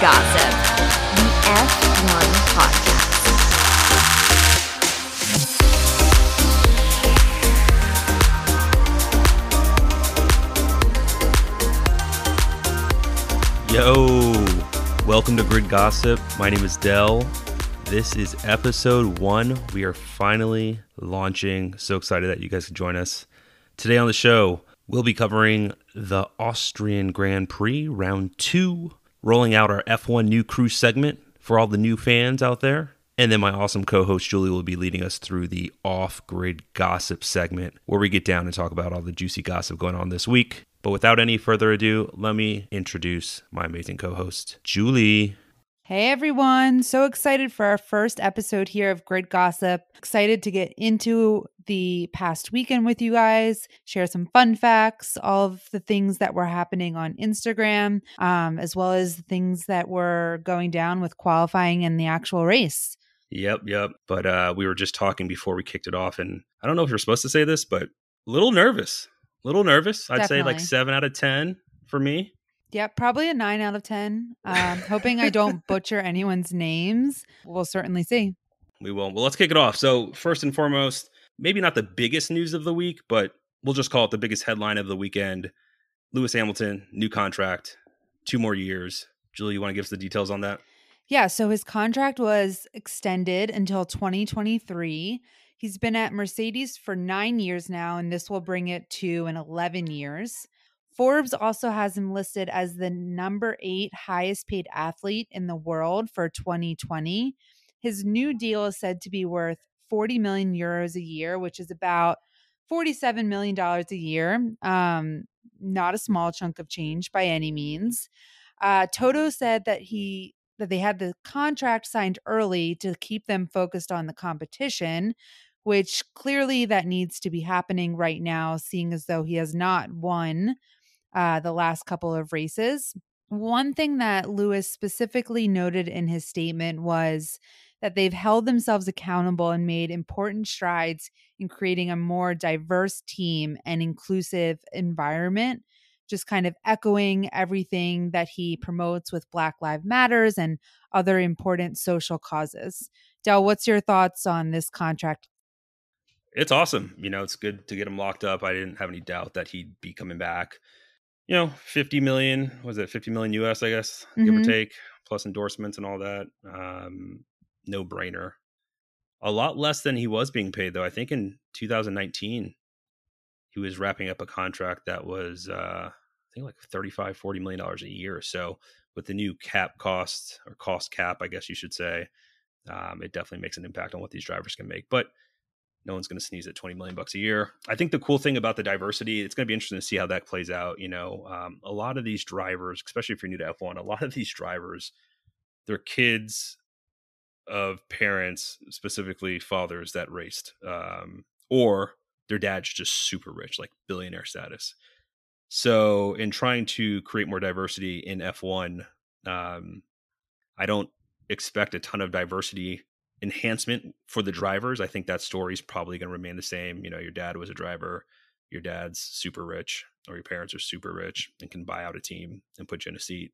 Gossip, the F1 podcast. Yo, welcome to Grid Gossip. My name is Dell. This is episode one. We are finally launching. So excited that you guys can join us. Today on the show, we'll be covering the Austrian Grand Prix round two, rolling out our F1 new crew segment for all the new fans out there. And then my awesome co host Julie will be leading us through the off grid gossip segment where we get down and talk about all the juicy gossip going on this week. But without any further ado, let me introduce my amazing co host, Julie. Hey everyone, so excited for our first episode here of Grid Gossip. Excited to get into the past weekend with you guys, share some fun facts, all of the things that were happening on Instagram, um, as well as the things that were going down with qualifying and the actual race. Yep, yep. But uh, we were just talking before we kicked it off, and I don't know if you're supposed to say this, but a little nervous. A little nervous. I'd say like seven out of 10 for me. Yep, probably a nine out of 10. Um, hoping I don't butcher anyone's names. We'll certainly see. We will. Well, let's kick it off. So, first and foremost, maybe not the biggest news of the week, but we'll just call it the biggest headline of the weekend. Lewis Hamilton, new contract, two more years. Julie, you want to give us the details on that? Yeah, so his contract was extended until 2023. He's been at Mercedes for nine years now, and this will bring it to an 11 years. Forbes also has him listed as the number eight highest paid athlete in the world for 2020. His new deal is said to be worth 40 million euros a year, which is about $47 million a year. Um, not a small chunk of change by any means. Uh, Toto said that he that they had the contract signed early to keep them focused on the competition, which clearly that needs to be happening right now, seeing as though he has not won uh, the last couple of races. One thing that Lewis specifically noted in his statement was that they've held themselves accountable and made important strides in creating a more diverse team and inclusive environment just kind of echoing everything that he promotes with Black Lives Matters and other important social causes. Dell, what's your thoughts on this contract? It's awesome. You know, it's good to get him locked up. I didn't have any doubt that he'd be coming back. You know, 50 million, was it 50 million US, I guess, give or Mhm. take, plus endorsements and all that. Um, no brainer. A lot less than he was being paid, though. I think in 2019, he was wrapping up a contract that was, uh, I think, like 35, 40 million dollars a year. So, with the new cap cost or cost cap, I guess you should say, um, it definitely makes an impact on what these drivers can make. But no one's going to sneeze at 20 million bucks a year. I think the cool thing about the diversity, it's going to be interesting to see how that plays out. You know, um, a lot of these drivers, especially if you're new to F1, a lot of these drivers, they're kids of parents, specifically fathers that raced, um, or their dad's just super rich, like billionaire status. So, in trying to create more diversity in F1, um, I don't expect a ton of diversity enhancement for the drivers. I think that story is probably going to remain the same. You know, your dad was a driver, your dad's super rich, or your parents are super rich and can buy out a team and put you in a seat.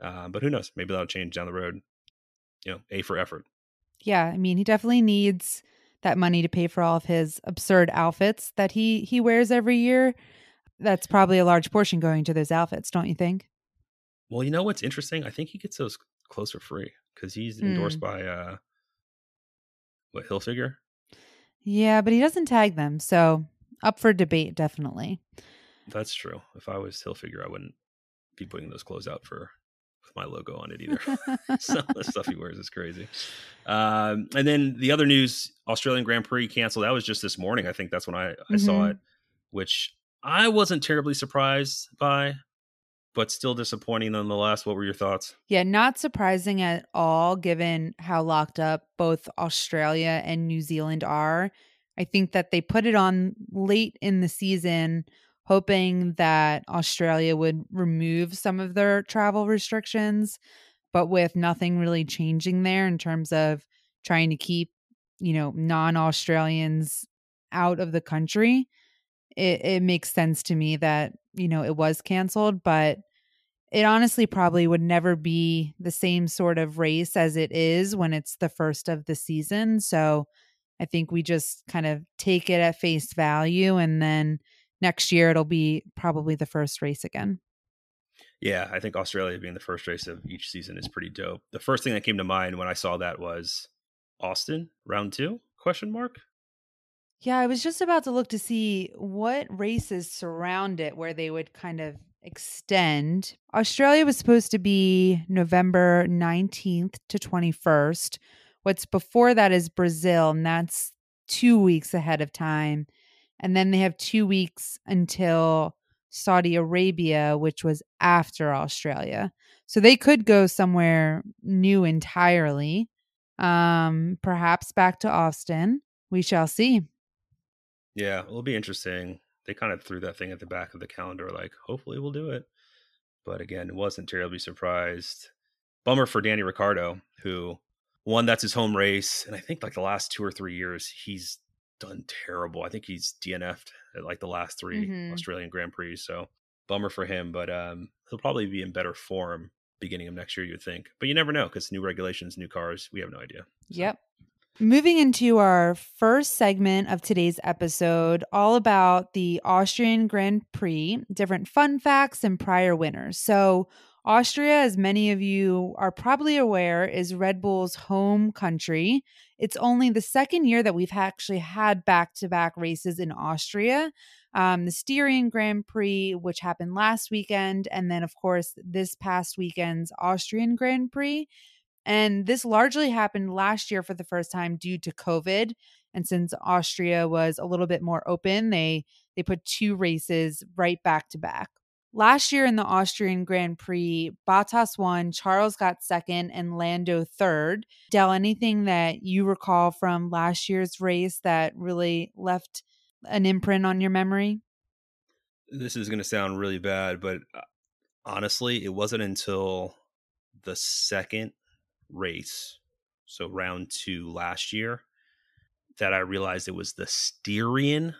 Um, but who knows? Maybe that'll change down the road. You know, A for effort. Yeah, I mean, he definitely needs that money to pay for all of his absurd outfits that he he wears every year. That's probably a large portion going to those outfits, don't you think? Well, you know what's interesting? I think he gets those clothes for free because he's endorsed by uh, what Hilfiger. Yeah, but he doesn't tag them, so up for debate, definitely. That's true. If I was Hilfiger, I wouldn't be putting those clothes out for with my logo on it either. Some of the stuff he wears is crazy. Um, and then the other news: Australian Grand Prix canceled. That was just this morning. I think that's when I, I saw Mhm. it, which I wasn't terribly surprised by, but still disappointing nonetheless. What were your thoughts? Yeah, not surprising at all given how locked up both Australia and New Zealand are. I think that they put it on late in the season, hoping that Australia would remove some of their travel restrictions, but with nothing really changing there in terms of trying to keep, you know, non Australians out of the country. It, it makes sense to me that, you know, it was canceled, but it honestly probably would never be the same sort of race as it is when it's the first of the season. So I think we just kind of take it at face value and then next year it'll be probably the first race again. Yeah, I think Australia being the first race of each season is pretty dope. The first thing that came to mind when I saw that was Austin round 2 question mark yeah, I was just about to look to see what races surround it where they would kind of extend. Australia was supposed to be November 19th to 21st. What's before that is Brazil, and that's two weeks ahead of time. And then they have two weeks until Saudi Arabia, which was after Australia. So they could go somewhere new entirely, um, perhaps back to Austin. We shall see. Yeah, it'll be interesting. They kind of threw that thing at the back of the calendar, like, hopefully we'll do it. But again, it wasn't terribly surprised. Bummer for Danny Ricciardo, who one, that's his home race. And I think like the last two or three years, he's done terrible. I think he's DNF'd at like the last 3 mm-hmm. Australian Grand Prix. So bummer for him, but um, he'll probably be in better form beginning of next year, you'd think. But you never know because new regulations, new cars, we have no idea. So. Yep. Moving into our first segment of today's episode, all about the Austrian Grand Prix, different fun facts and prior winners. So, Austria, as many of you are probably aware, is Red Bull's home country. It's only the second year that we've actually had back to back races in Austria. Um, the Styrian Grand Prix, which happened last weekend, and then, of course, this past weekend's Austrian Grand Prix. And this largely happened last year for the first time due to COVID. And since Austria was a little bit more open, they they put two races right back to back. Last year in the Austrian Grand Prix, Bottas won, Charles got second, and Lando third. Dell, anything that you recall from last year's race that really left an imprint on your memory? This is going to sound really bad, but uh, honestly, it wasn't until the second race, so round two last year, that I realized it was the Styrian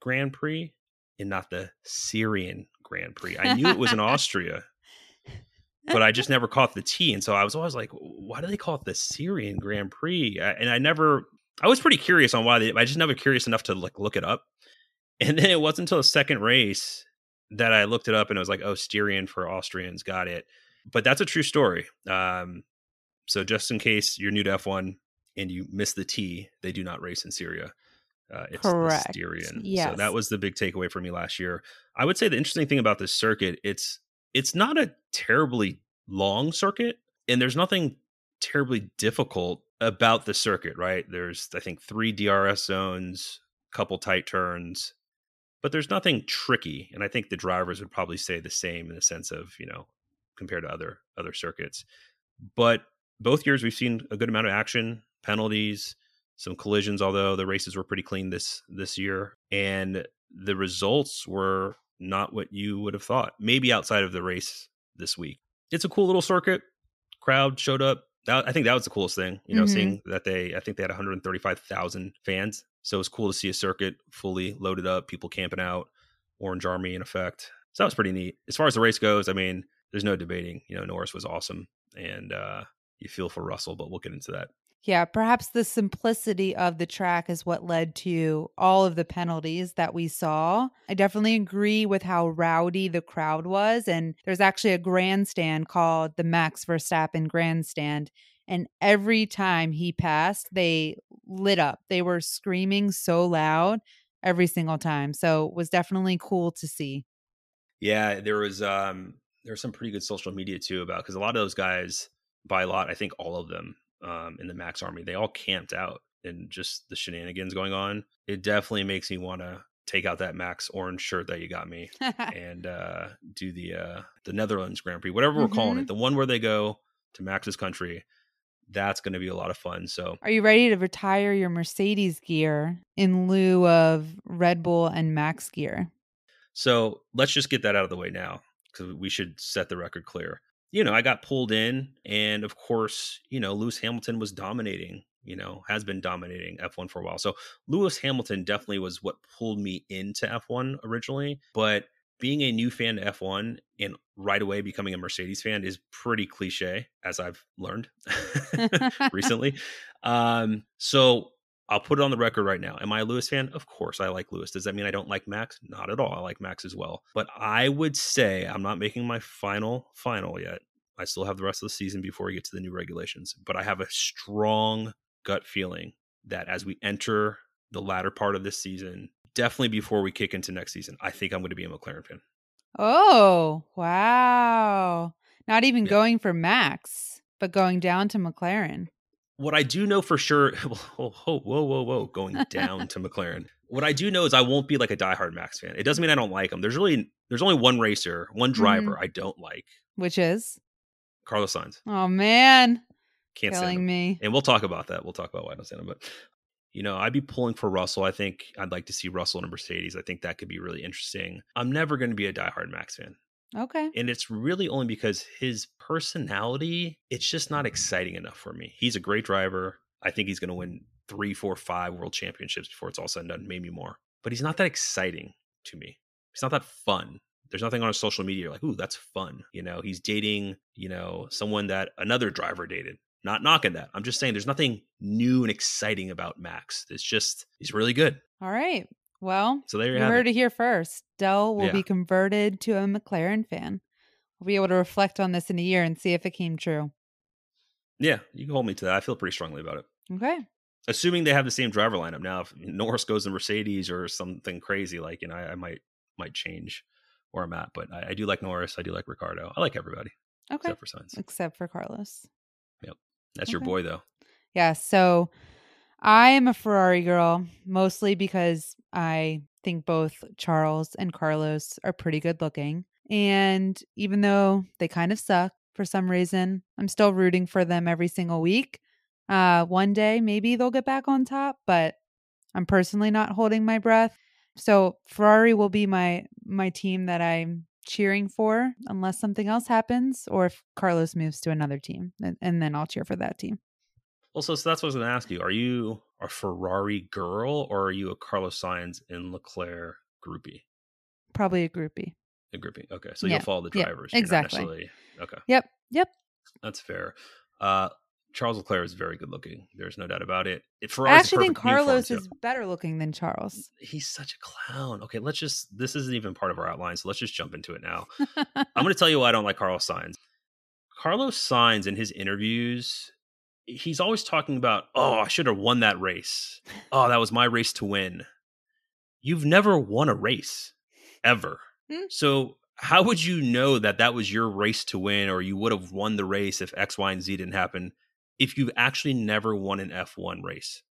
Grand Prix and not the Syrian Grand Prix. I knew it was in Austria, but I just never caught the T. And so I was always like, why do they call it the Syrian Grand Prix? And I never, I was pretty curious on why they, I just never curious enough to like look it up. And then it wasn't until the second race that I looked it up and it was like, oh, Styrian for Austrians, got it. But that's a true story. Um, so just in case you're new to F1 and you miss the T, they do not race in Syria. Uh, it's Correct. the Styrian. Yes. So that was the big takeaway for me last year. I would say the interesting thing about this circuit, it's it's not a terribly long circuit, and there's nothing terribly difficult about the circuit, right? There's I think three DRS zones, couple tight turns, but there's nothing tricky. And I think the drivers would probably say the same in the sense of, you know, compared to other other circuits. But both years we've seen a good amount of action, penalties, some collisions. Although the races were pretty clean this this year, and the results were not what you would have thought. Maybe outside of the race this week, it's a cool little circuit. Crowd showed up. That, I think that was the coolest thing. You know, mm-hmm. seeing that they, I think they had 135,000 fans. So it was cool to see a circuit fully loaded up, people camping out, Orange Army in effect. So that was pretty neat. As far as the race goes, I mean, there's no debating. You know, Norris was awesome, and uh, you feel for Russell, but we'll get into that. Yeah, perhaps the simplicity of the track is what led to all of the penalties that we saw. I definitely agree with how rowdy the crowd was. And there's actually a grandstand called the Max Verstappen Grandstand. And every time he passed, they lit up. They were screaming so loud every single time. So it was definitely cool to see. Yeah, there was um there's some pretty good social media too about because a lot of those guys by a lot, I think all of them um, in the Max Army, they all camped out and just the shenanigans going on. It definitely makes me want to take out that Max orange shirt that you got me and uh, do the uh, the Netherlands Grand Prix, whatever we're mm-hmm. calling it, mm-hmm. the one where they go to Max's country. That's going to be a lot of fun. So, are you ready to retire your Mercedes gear in lieu of Red Bull and Max gear? So, let's just get that out of the way now because we should set the record clear you know, I got pulled in, and of course, you know, Lewis Hamilton was dominating. You know, has been dominating F1 for a while. So Lewis Hamilton definitely was what pulled me into F1 originally. But being a new fan to F1 and right away becoming a Mercedes fan is pretty cliche, as I've learned recently. Um, so I'll put it on the record right now. Am I a Lewis fan? Of course, I like Lewis. Does that mean I don't like Max? Not at all. I like Max as well. But I would say I'm not making my final final yet. I still have the rest of the season before we get to the new regulations. But I have a strong gut feeling that as we enter the latter part of this season, definitely before we kick into next season, I think I'm going to be a McLaren fan. Oh, wow. Not even Yeah. going for Max, but going down to McLaren. What I do know for sure, whoa, whoa, whoa, whoa, going down to McLaren. What I do know is I won't be like a diehard Max fan. It doesn't mean I don't like him. There's really there's only one racer, one driver mm-hmm. I don't like, Which is? Carlos Sainz. Oh man. Can't stand killing him. me. And we'll talk about that. We'll talk about why I don't stand him. But you know, I'd be pulling for Russell. I think I'd like to see Russell in a Mercedes. I think that could be really interesting. I'm never going to be a diehard Max fan. Okay. And it's really only because his personality, it's just not exciting enough for me. He's a great driver. I think he's going to win three, four, five world championships before it's all said and done, maybe more. But he's not that exciting to me. He's not that fun. There's nothing on his social media like, ooh, that's fun. You know, he's dating, you know, someone that another driver dated. Not knocking that. I'm just saying there's nothing new and exciting about Max. It's just, he's really good. All right. Well, So there you you have heard it. it here first. Dell will Yeah. be converted to a McLaren fan. We'll be able to reflect on this in a year and see if it came true. Yeah, you can hold me to that. I feel pretty strongly about it. Okay. assuming they have the same driver lineup now if norris goes to mercedes or something crazy like you know i, I might might change where i'm at but I, I do like norris i do like ricciardo i like everybody Okay. except for Sainz. Except for Carlos. Yep. That's your boy though Yeah. So I am a Ferrari girl, mostly because I think both Charles and Carlos are pretty good looking. And even though they kind of suck for some reason, I'm still rooting for them every single week. Uh, one day, maybe they'll get back on top, but I'm personally not holding my breath. So Ferrari will be my my team that I'm cheering for unless something else happens or if Carlos moves to another team and, and then I'll cheer for that team. Also so that's what i was going to ask you are you a ferrari girl or are you a carlos Sainz and leclerc groupie Probably a groupie. a groupie okay so Yeah, you'll follow the drivers You're exactly. okay Yep. Yep. that's fair uh Charles Leclerc is very good looking. There's no doubt about it. It I Ferrari's a actually think Carlos is better looking than Charles. he's such a clown. Okay, let's just this isn't even part of our outline, so let's just jump into it now. I'm going to tell you why I don't like Carlos Sainz. Carlos Sainz in his interviews, he's always talking about, "Oh, I should have won that race. Oh, that was my race to win." You've never won a race ever. Hmm. So, how would you know that that was your race to win or you would have won the race if X, Y, and Z didn't happen if you've actually never won an F1 race?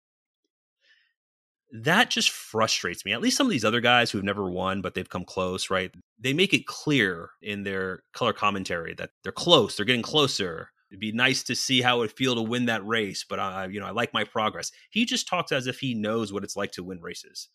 that just frustrates me. At least some of these other guys who've never won, but they've come close, right? They make it clear in their color commentary that they're close, they're getting closer. It'd be nice to see how it would feel to win that race, but I, you know, I like my progress. He just talks as if he knows what it's like to win races.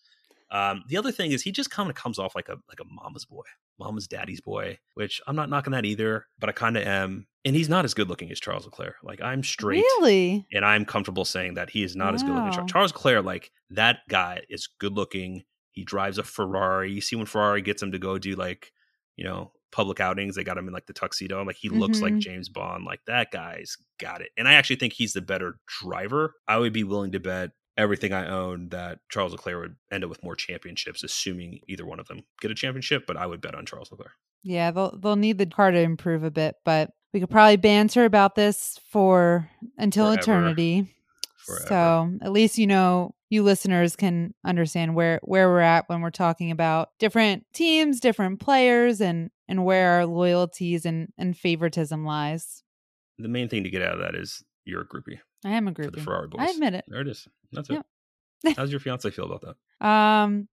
Um, the other thing is he just kind of comes off like a like a mama's boy, mama's daddy's boy, which I'm not knocking that either, but I kind of am. And he's not as good looking as Charles Leclerc. Like I'm straight Really? and I'm comfortable saying that he is not as good looking. as Wow. Charles. Charles Leclerc, like that guy, is good looking. He drives a Ferrari. You see when Ferrari gets him to go do like, you know, public outings, they got him in like the tuxedo. I'm like he looks like Mhm. James Bond. Like that guy's got it. And I actually think he's the better driver. I would be willing to bet everything I own that Charles Leclerc would end up with more championships, assuming either one of them get a championship. But I would bet on Charles Leclerc. Yeah, they'll they'll need the car to improve a bit, but we could probably banter about this for until Forever. eternity. Forever. So at least you know you listeners can understand where where we're at when we're talking about different teams, different players, and and where our loyalties and and favoritism lies. The main thing to get out of that is you're a groupie I am a groupie. for the. Ferrari boys. I admit it. There it is. That's Yep. it. How's your fiance feel about that? Um,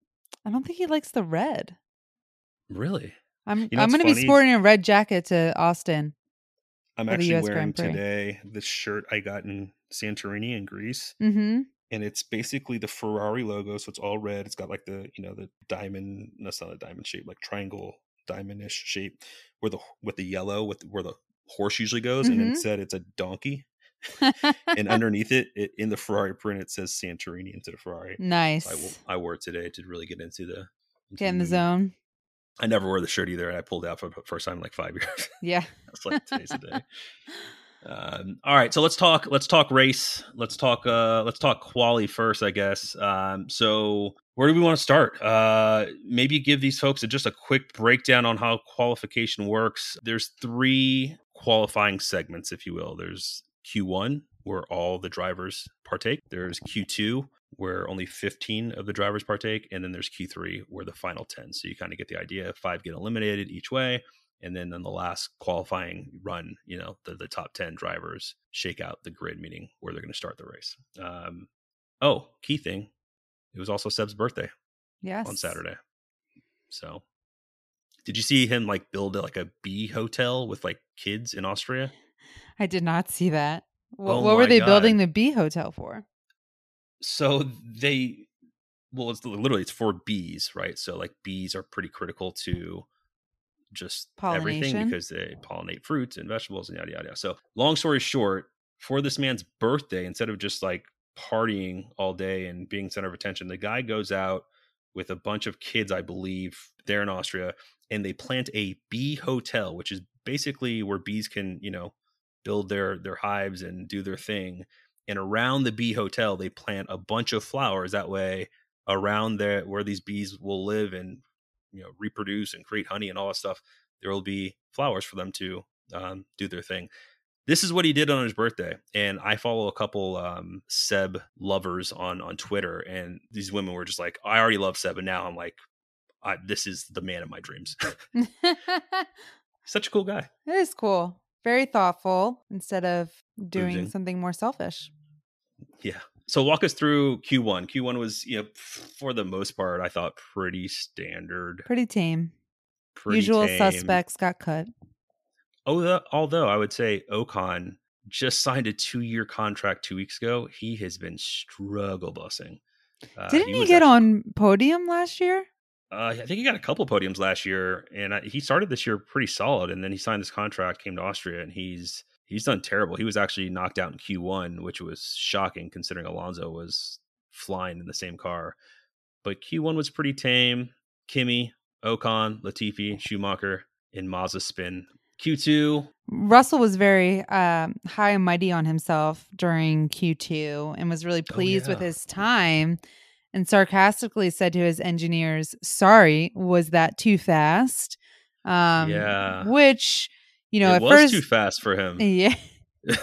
I don't think he likes the red. Really? I'm You know I'm going to be sporting a red jacket to Austin. I'm actually wearing today this shirt I got in Santorini in Greece, Mm-hmm. and it's basically the Ferrari logo. So it's all red. It's got like the you know the diamond. That's not a diamond shape, like triangle diamondish shape, where the with the yellow with where the horse usually goes, and Mhm. instead it's a donkey. and underneath it, it, in the Ferrari print, it says Santorini into the Ferrari. nice. So I, I wore it today to really get into the into Get in the mood. zone. I never wore the shirt either, and I pulled out for the first time in like five years. Yeah. That's like today's the day. Um, all right, so let's talk. Let's talk race. Let's talk. Uh, let's talk quali first, I guess. Um, so where do we want to start? Uh, maybe give these folks a, just a quick breakdown on how qualification works. There's three qualifying segments, if you will. There's Q1, where all the drivers partake. There's Q2, where only 15 of the drivers partake, and then there's Q3, where the final 10. So you kind of get the idea. Five get eliminated each way and then in the last qualifying run, you know, the, the top 10 drivers shake out the grid, meaning where they're going to start the race. Um, oh, key thing, it was also Seb's birthday Yes. on Saturday. So did you see him like build like a bee hotel with like kids in Austria? I did not see that. What, Oh what were they building the bee hotel for? So they, well, it's literally it's for bees, right? So like bees are pretty critical to just everything because they pollinate fruits and vegetables and yada yada. yada. So long story short, for this man's birthday, instead of just like partying all day and being center of attention, the guy goes out with a bunch of kids, I believe, there in Austria, and they plant a bee hotel, which is basically where bees can, you know, build their their hives and do their thing. And around the bee hotel, they plant a bunch of flowers. That way, around there where these bees will live and you know reproduce and create honey and all that stuff, there will be flowers for them to um, do their thing. This is what he did on his birthday, and I follow a couple um, Seb lovers on on Twitter, and these women were just like, "I already love Seb, and now I'm like, I, this is the man of my dreams." Such a cool guy. it is cool. Very thoughtful instead of doing something more selfish. Yeah. So walk us through Q1. Q1 was, you know, for the most part, I thought pretty standard. Pretty tame. Pretty Usual tame. suspects got cut. Although, although I would say Ocon just signed a two-year contract two weeks ago. He has been struggle busing. Uh, Didn't he, was get actually- on podium last year? Uh, I think he got a couple podiums last year, and I, he started this year pretty solid. And then he signed this contract, came to Austria, and he's he's done terrible. He was actually knocked out in Q1, which was shocking considering Alonso was flying in the same car. But Q1 was pretty tame. Kimi, Ocon, Latifi, Schumacher, and Mazepin. Q2, Russell was very um, high and mighty on himself during Q2 and was really pleased with Oh, yeah. his time and sarcastically said to his engineers, Sorry, was that too fast? Um, Yeah. Which, you know, it at was first, too fast for him. yeah.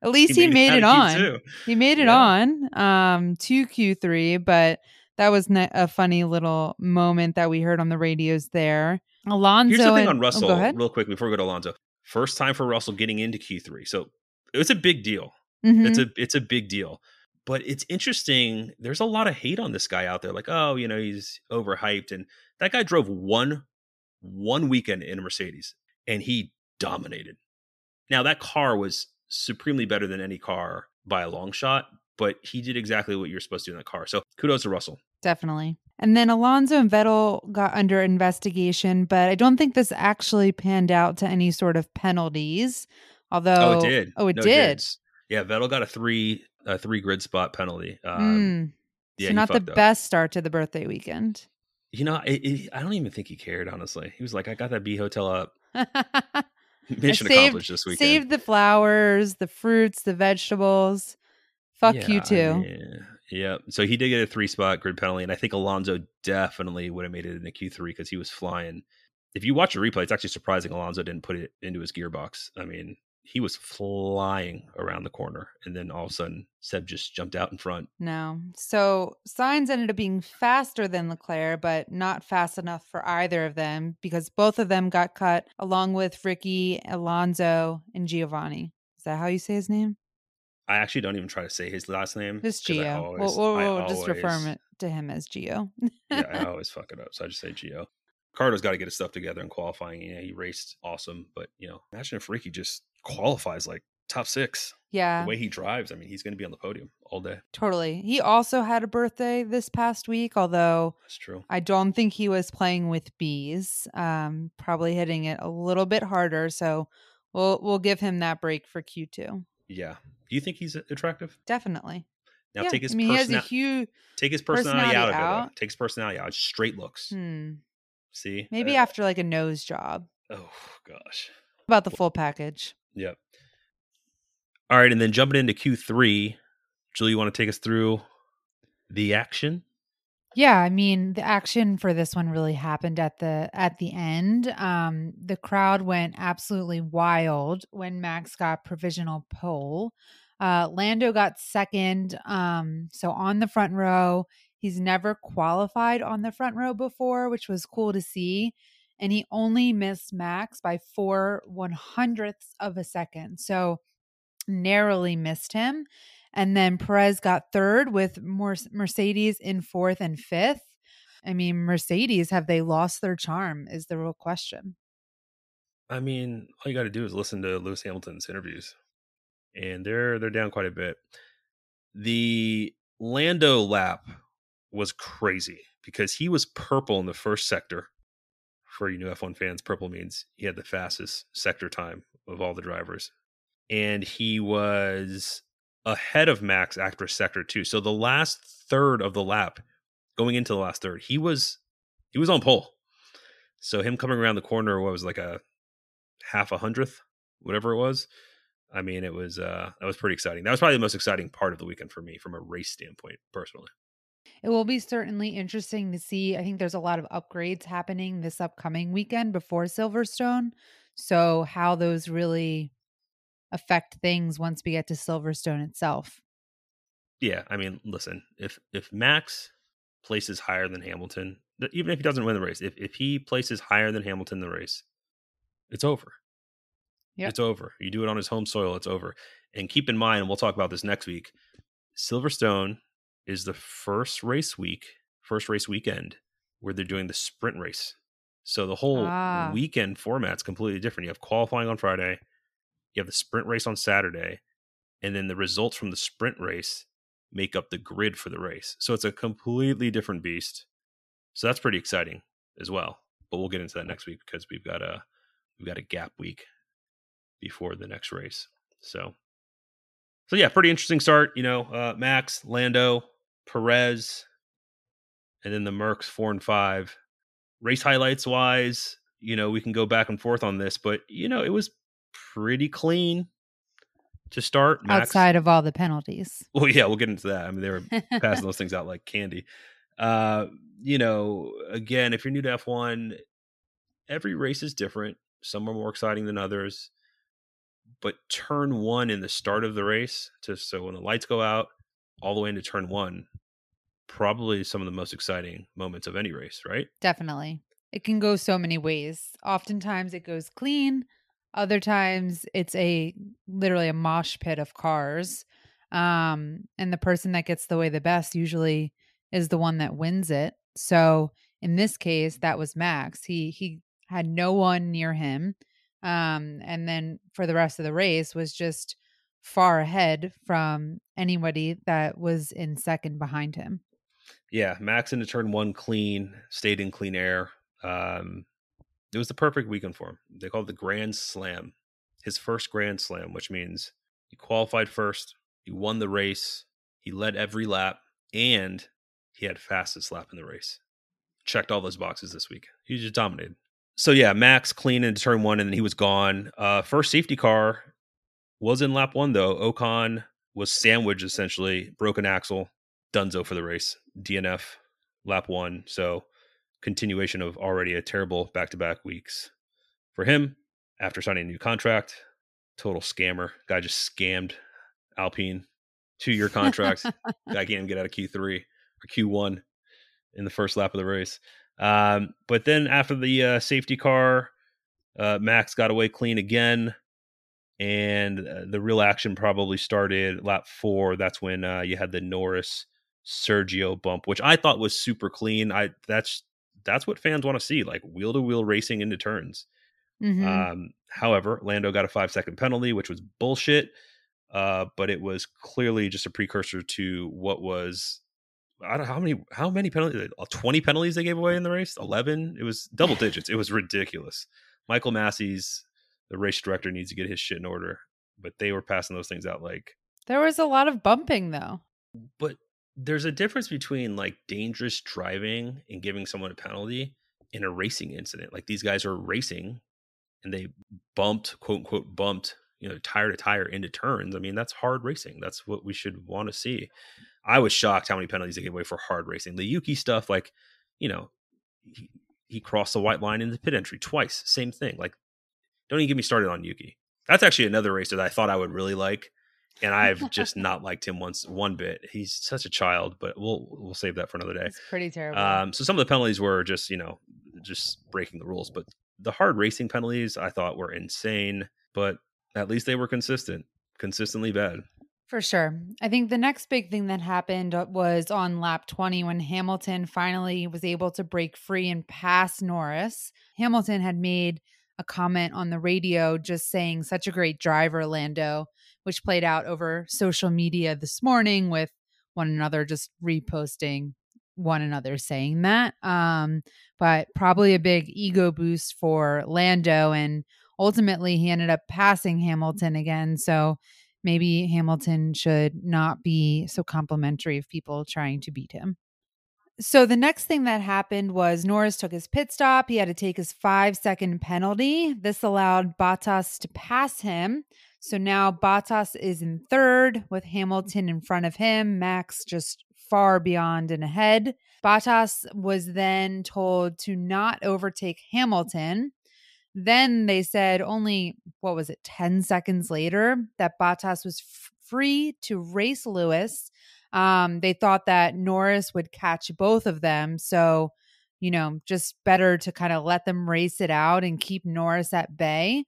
At least he, made, it, out on. Q2. He made it Yeah. on um, to Q3, but that was a funny little moment that we heard on the radios there. Alonso. Here's the thing and- on oh, Russell, ahead. real quick, before we go to Alonso. First time for Russell getting into Q3. So it was a big deal. Mhm. It's a it's a big deal. But it's interesting. There's a lot of hate on this guy out there. Like, oh, you know, he's overhyped. And that guy drove one one weekend in a Mercedes and he dominated. Now that car was supremely better than any car by a long shot, but he did exactly what you're supposed to do in that car. So kudos to Russell. Definitely. And then Alonso and Vettel got under investigation, but I don't think this actually panned out to any sort of penalties. Although, Oh, it did. Oh, it No, did. Yeah, Vettel got a three a three grid spot penalty. Um, Mm. yeah, so not the up. best start to the birthday weekend. You know, it, it, I don't even think he cared. Honestly, he was like, "I got that bee hotel up. Mission saved- accomplished this weekend." Saved the flowers, the fruits, the vegetables. Fuck you too. Yeah, yeah. So he did get a three spot grid penalty, and I think Alonso definitely would have made it into Q three because he was flying. If you watch the replay, it's actually surprising Alonso didn't put it into his gearbox. I mean, he was flying around the corner, and then all of a sudden, Seb just jumped out in front. No. So Sainz ended up being faster than Leclerc, but not fast enough for either of them because both of them got cut along with Ricky, Alonso, and Giovanni. Is that how you say his name? I actually don't even try to say his last name. Just Gio. always- we'll we'll, we'll just refer to him as Gio. yeah, I always fuck it up. So I just say Gio. Cardo's got to get his stuff together in qualifying. Yeah, he raced awesome, but you know, imagine if Ricky just qualifies like top six. yeah, The way he drives, I mean, he's going to be on the podium all day. totally. He also had a birthday this past week, although That's true. I don't think he was playing with bees. Um, probably hitting it a little bit harder. So we'll we'll give him that break for Q two. Yeah. Do you think he's attractive? Definitely. Now yeah. take his I mean, he has a huge. take his personality, personality out of it. out. Though. Take his personality out. Straight looks. Hmm. See, Maybe Uh, after like a nose job. Oh gosh. About the full package. Yep. All right, and then jumping into Q3, Julie, you want to take us through the action? Yeah, I mean, the action for this one really happened at the at the end. Um the crowd went absolutely wild when Max got provisional pole. Uh Lando got second um so on the front row. He's never qualified on the front row before, which was cool to see. And he only missed Max by four one hundredths of a second. So narrowly missed him. And then Perez got third with Mercedes in fourth and fifth. I mean, Mercedes, have they lost their charm? Is the real question. I mean, all you got to do is listen to Lewis Hamilton's interviews, and they're they're down quite a bit. The Lando lap was crazy because he was purple in the first sector. For you new F1 fans, purple means he had the fastest sector time of all the drivers, and he was ahead of Max after sector two. So the last third of the lap, going into the last third, he was he was on pole. So him coming around the corner was like a half a hundredth, whatever it was. I mean, it was uh that was pretty exciting. That was probably the most exciting part of the weekend for me from a race standpoint, personally. It will be certainly interesting to see. I think there's a lot of upgrades happening this upcoming weekend before Silverstone. So, how those really affect things once we get to Silverstone itself. Yeah, I mean, listen, if if Max places higher than Hamilton, even if he doesn't win the race, if if he places higher than Hamilton in the race, it's over. Yep. It's over. You do it on his home soil, it's over. And keep in mind, and we'll talk about this next week. Silverstone is the first race week, first race weekend where they're doing the sprint race. So the whole Ah. weekend format's completely different. You have qualifying on Friday, you have the sprint race on Saturday, and then the results from the sprint race make up the grid for the race. So it's a completely different beast. So that's pretty exciting as well. But we'll get into that next week because we've got a we've got a gap week before the next race. So so yeah, pretty interesting start. You know, uh, Max, Lando, Perez, and then the Mercs four and five. Race highlights wise, you know, we can go back and forth on this, but you know, it was pretty clean to start. Max, Outside of all the penalties. well, yeah, we'll get into that. I mean, they were passing those things out like candy. Uh, you know, again, if you're new to F1, every race is different. Some are more exciting than others. But turn one in the start of the race, to so when the lights go out, all the way into turn one, probably some of the most exciting moments of any race, right? Definitely. It can go so many ways. Oftentimes it goes clean. Other times it's a literally a mosh pit of cars. Um, and the person that gets the way the best usually is the one that wins it. So in this case, that was Max. He he had no one near him. Um, and then for the rest of the race was just far ahead from anybody that was in second behind him. Yeah, Max into turn one clean, stayed in clean air. Um, it was the perfect weekend for him. They called it the Grand Slam, his first Grand Slam, which means he qualified first, he won the race, he led every lap, and he had fastest lap in the race. Checked all those boxes this week. He just dominated. So yeah, Max clean into turn one, and then he was gone. Uh, first safety car was in lap one though. Ocon was sandwiched essentially, broken axle, Dunzo for the race. DNF lap one. So continuation of already a terrible back to back weeks for him after signing a new contract. Total scammer. Guy just scammed Alpine. Two year contract. Guy can't even get out of Q3 or Q1 in the first lap of the race. Um, but then after the uh, safety car, uh, Max got away clean again. And uh, the real action probably started lap four. That's when uh, you had the Norris Sergio bump, which I thought was super clean. I that's that's what fans want to see, like wheel to wheel racing into turns. Mhm. Um, however, Lando got a five second penalty, which was bullshit. Uh, but it was clearly just a precursor to what was I don't know how many how many penalties uh, twenty penalties they gave away in the race. Eleven. It was double digits. It was ridiculous. Michael Masi's the race director needs to get his shit in order. But they were passing those things out like There was a lot of bumping though. but there's a difference between like dangerous driving and giving someone a penalty in a racing incident. Like these guys are racing and they bumped, quote unquote, bumped, you know, tire to tire into turns. I mean, that's hard racing. That's what we should want to see. I was shocked how many penalties they gave away for hard racing. The Yuki stuff, like, you know, he, he crossed the white line in the pit entry twice. Same thing. Like, don't even get me started on Yuki. That's actually another racer that I thought I would really like, and I've just not liked him once one bit. He's such a child, but we'll we'll save that for another day. It's pretty terrible. Um, so some of the penalties were just you know just breaking the rules, but the hard racing penalties I thought were insane. But at least they were consistent, consistently bad. For sure. I think the next big thing that happened uh, was on lap 20 when Hamilton finally was able to break free and pass Norris. Hamilton had made a comment on the radio just saying, such a great driver, Lando, which played out over social media this morning with one another just reposting one another saying that. Um, but probably a big ego boost for Lando. And ultimately, he ended up passing Hamilton again. So maybe Hamilton should not be so complimentary of people trying to beat him. So the next thing that happened was Norris took his pit stop. He had to take his five second penalty. This allowed Bottas to pass him. So now Bottas is in third with Hamilton in front of him, Max just far beyond and ahead. Bottas was then told to not overtake Hamilton. Then they said only, what was it, 10 seconds later, that Bottas was f- free to race Lewis. Um, they thought that Norris would catch both of them. So, you know, just better to kind of let them race it out and keep Norris at bay,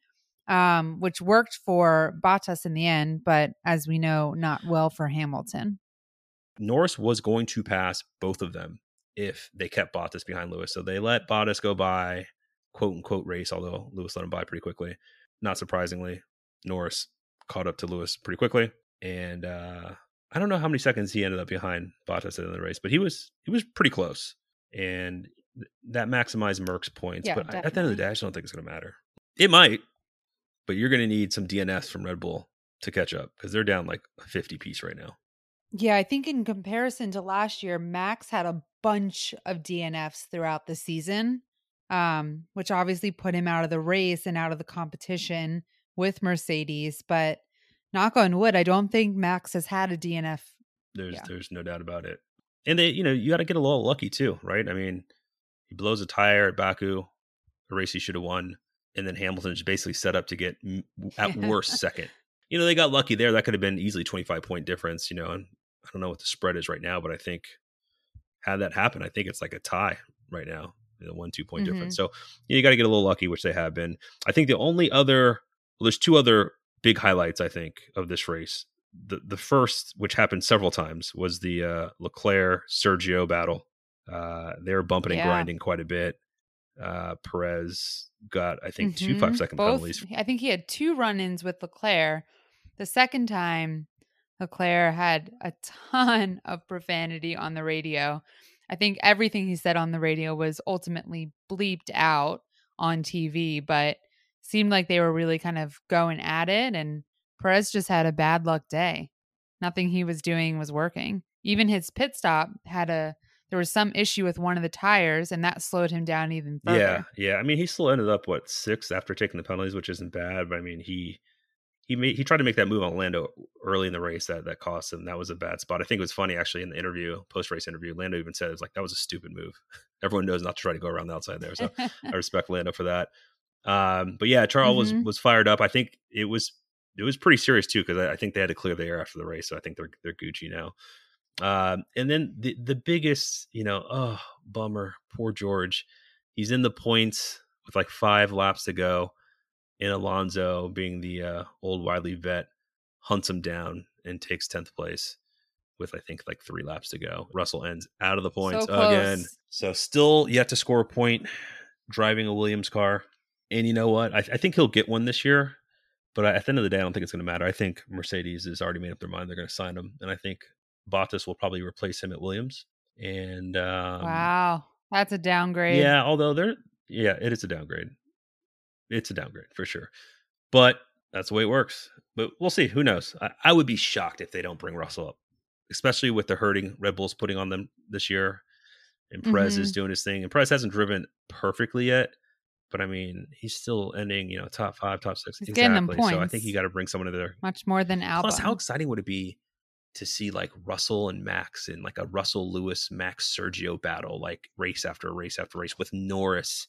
um, which worked for Bottas in the end, but as we know, not well for Hamilton. Norris was going to pass both of them if they kept Bottas behind Lewis. So they let Bottas go by, quote unquote, race, although Lewis let him by pretty quickly. Not surprisingly, Norris caught up to Lewis pretty quickly. And uh, I don't know how many seconds he ended up behind Bottas in the race, but he was he was pretty close. And th- that maximized Merc's points. Yeah, but at the end of the day, I just don't think it's going to matter. It might, but you're going to need some DNS from Red Bull to catch up because they're down like a 50 piece right now. Yeah, I think in comparison to last year, Max had a bunch of DNFs throughout the season, um, which obviously put him out of the race and out of the competition with Mercedes. But knock on wood, I don't think Max has had a DNF. There's Yeah. there's no doubt about it. And they, you know, you got to get a little lucky too, right? I mean, he blows a tire at Baku, a race he should have won, and then Hamilton Hamilton's basically set up to get at worst second. You know, they got lucky there. That could have been easily 25 point difference. You know, and I don't know what the spread is right now, but I think had that happen, I think it's like a tie right now, you know, one two point difference. Mm-hmm. So you, know, you got to get a little lucky, which they have been. I think the only other, well, there's two other big highlights I think of this race. The the first, which happened several times, was the uh, Leclerc Sergio battle. Uh, they were bumping and grinding quite a bit. Uh, Perez got, I think, two Mhm. five second Both- penalties. I think he had two run ins with Leclerc. The second time, Leclerc had a ton of profanity on the radio. I think everything he said on the radio was ultimately bleeped out on TV, but seemed like they were really kind of going at it. And Perez just had a bad luck day. Nothing he was doing was working. Even his pit stop had a, there was some issue with one of the tires, and that slowed him down even further. Yeah, yeah. I mean, he still ended up what sixth after taking the penalties, which isn't bad. But I mean, he he made he tried to make that move on Lando early in the race that that cost him. That was a bad spot. I think it was funny actually in the interview, post race interview. Lando even said it was like that was a stupid move. Everyone knows not to try to go around the outside there, so I respect Lando for that. Um, but yeah, Charles was Mhm. was fired up. I think it was it was pretty serious too because I, I think they had to clear the air after the race, so I think they're they're Gucci now. Um, and then the the biggest, you know, oh bummer, poor George. He's in the points with like five laps to go, and Alonso, being the uh, old wily vet, hunts him down and takes tenth place with I think like three laps to go. Russell ends out of the points So again, so still yet to score a point driving a Williams car. And you know what? I, I think he'll get one this year. But at the end of the day, I don't think it's going to matter. I think Mercedes has already made up their mind; they're going to sign him, and I think Bottas will probably replace him at Williams. And um, wow, that's a downgrade. yeah, although they're yeah, it is a downgrade. It's a downgrade for sure, but that's the way it works. But we'll see. Who knows? I, I would be shocked if they don't bring Russell up, especially with the hurting Red Bulls putting on them this year. and Perez is Mhm. doing his thing. And Perez hasn't driven perfectly yet, but I mean, he's still ending, you know, top five, top six. He's exactly. So I think you got to bring someone in there. Much more than Albon. Plus, how exciting would it be to see like Russell and Max in like a Russell Lewis Max Sergio battle, like race after race after race with Norris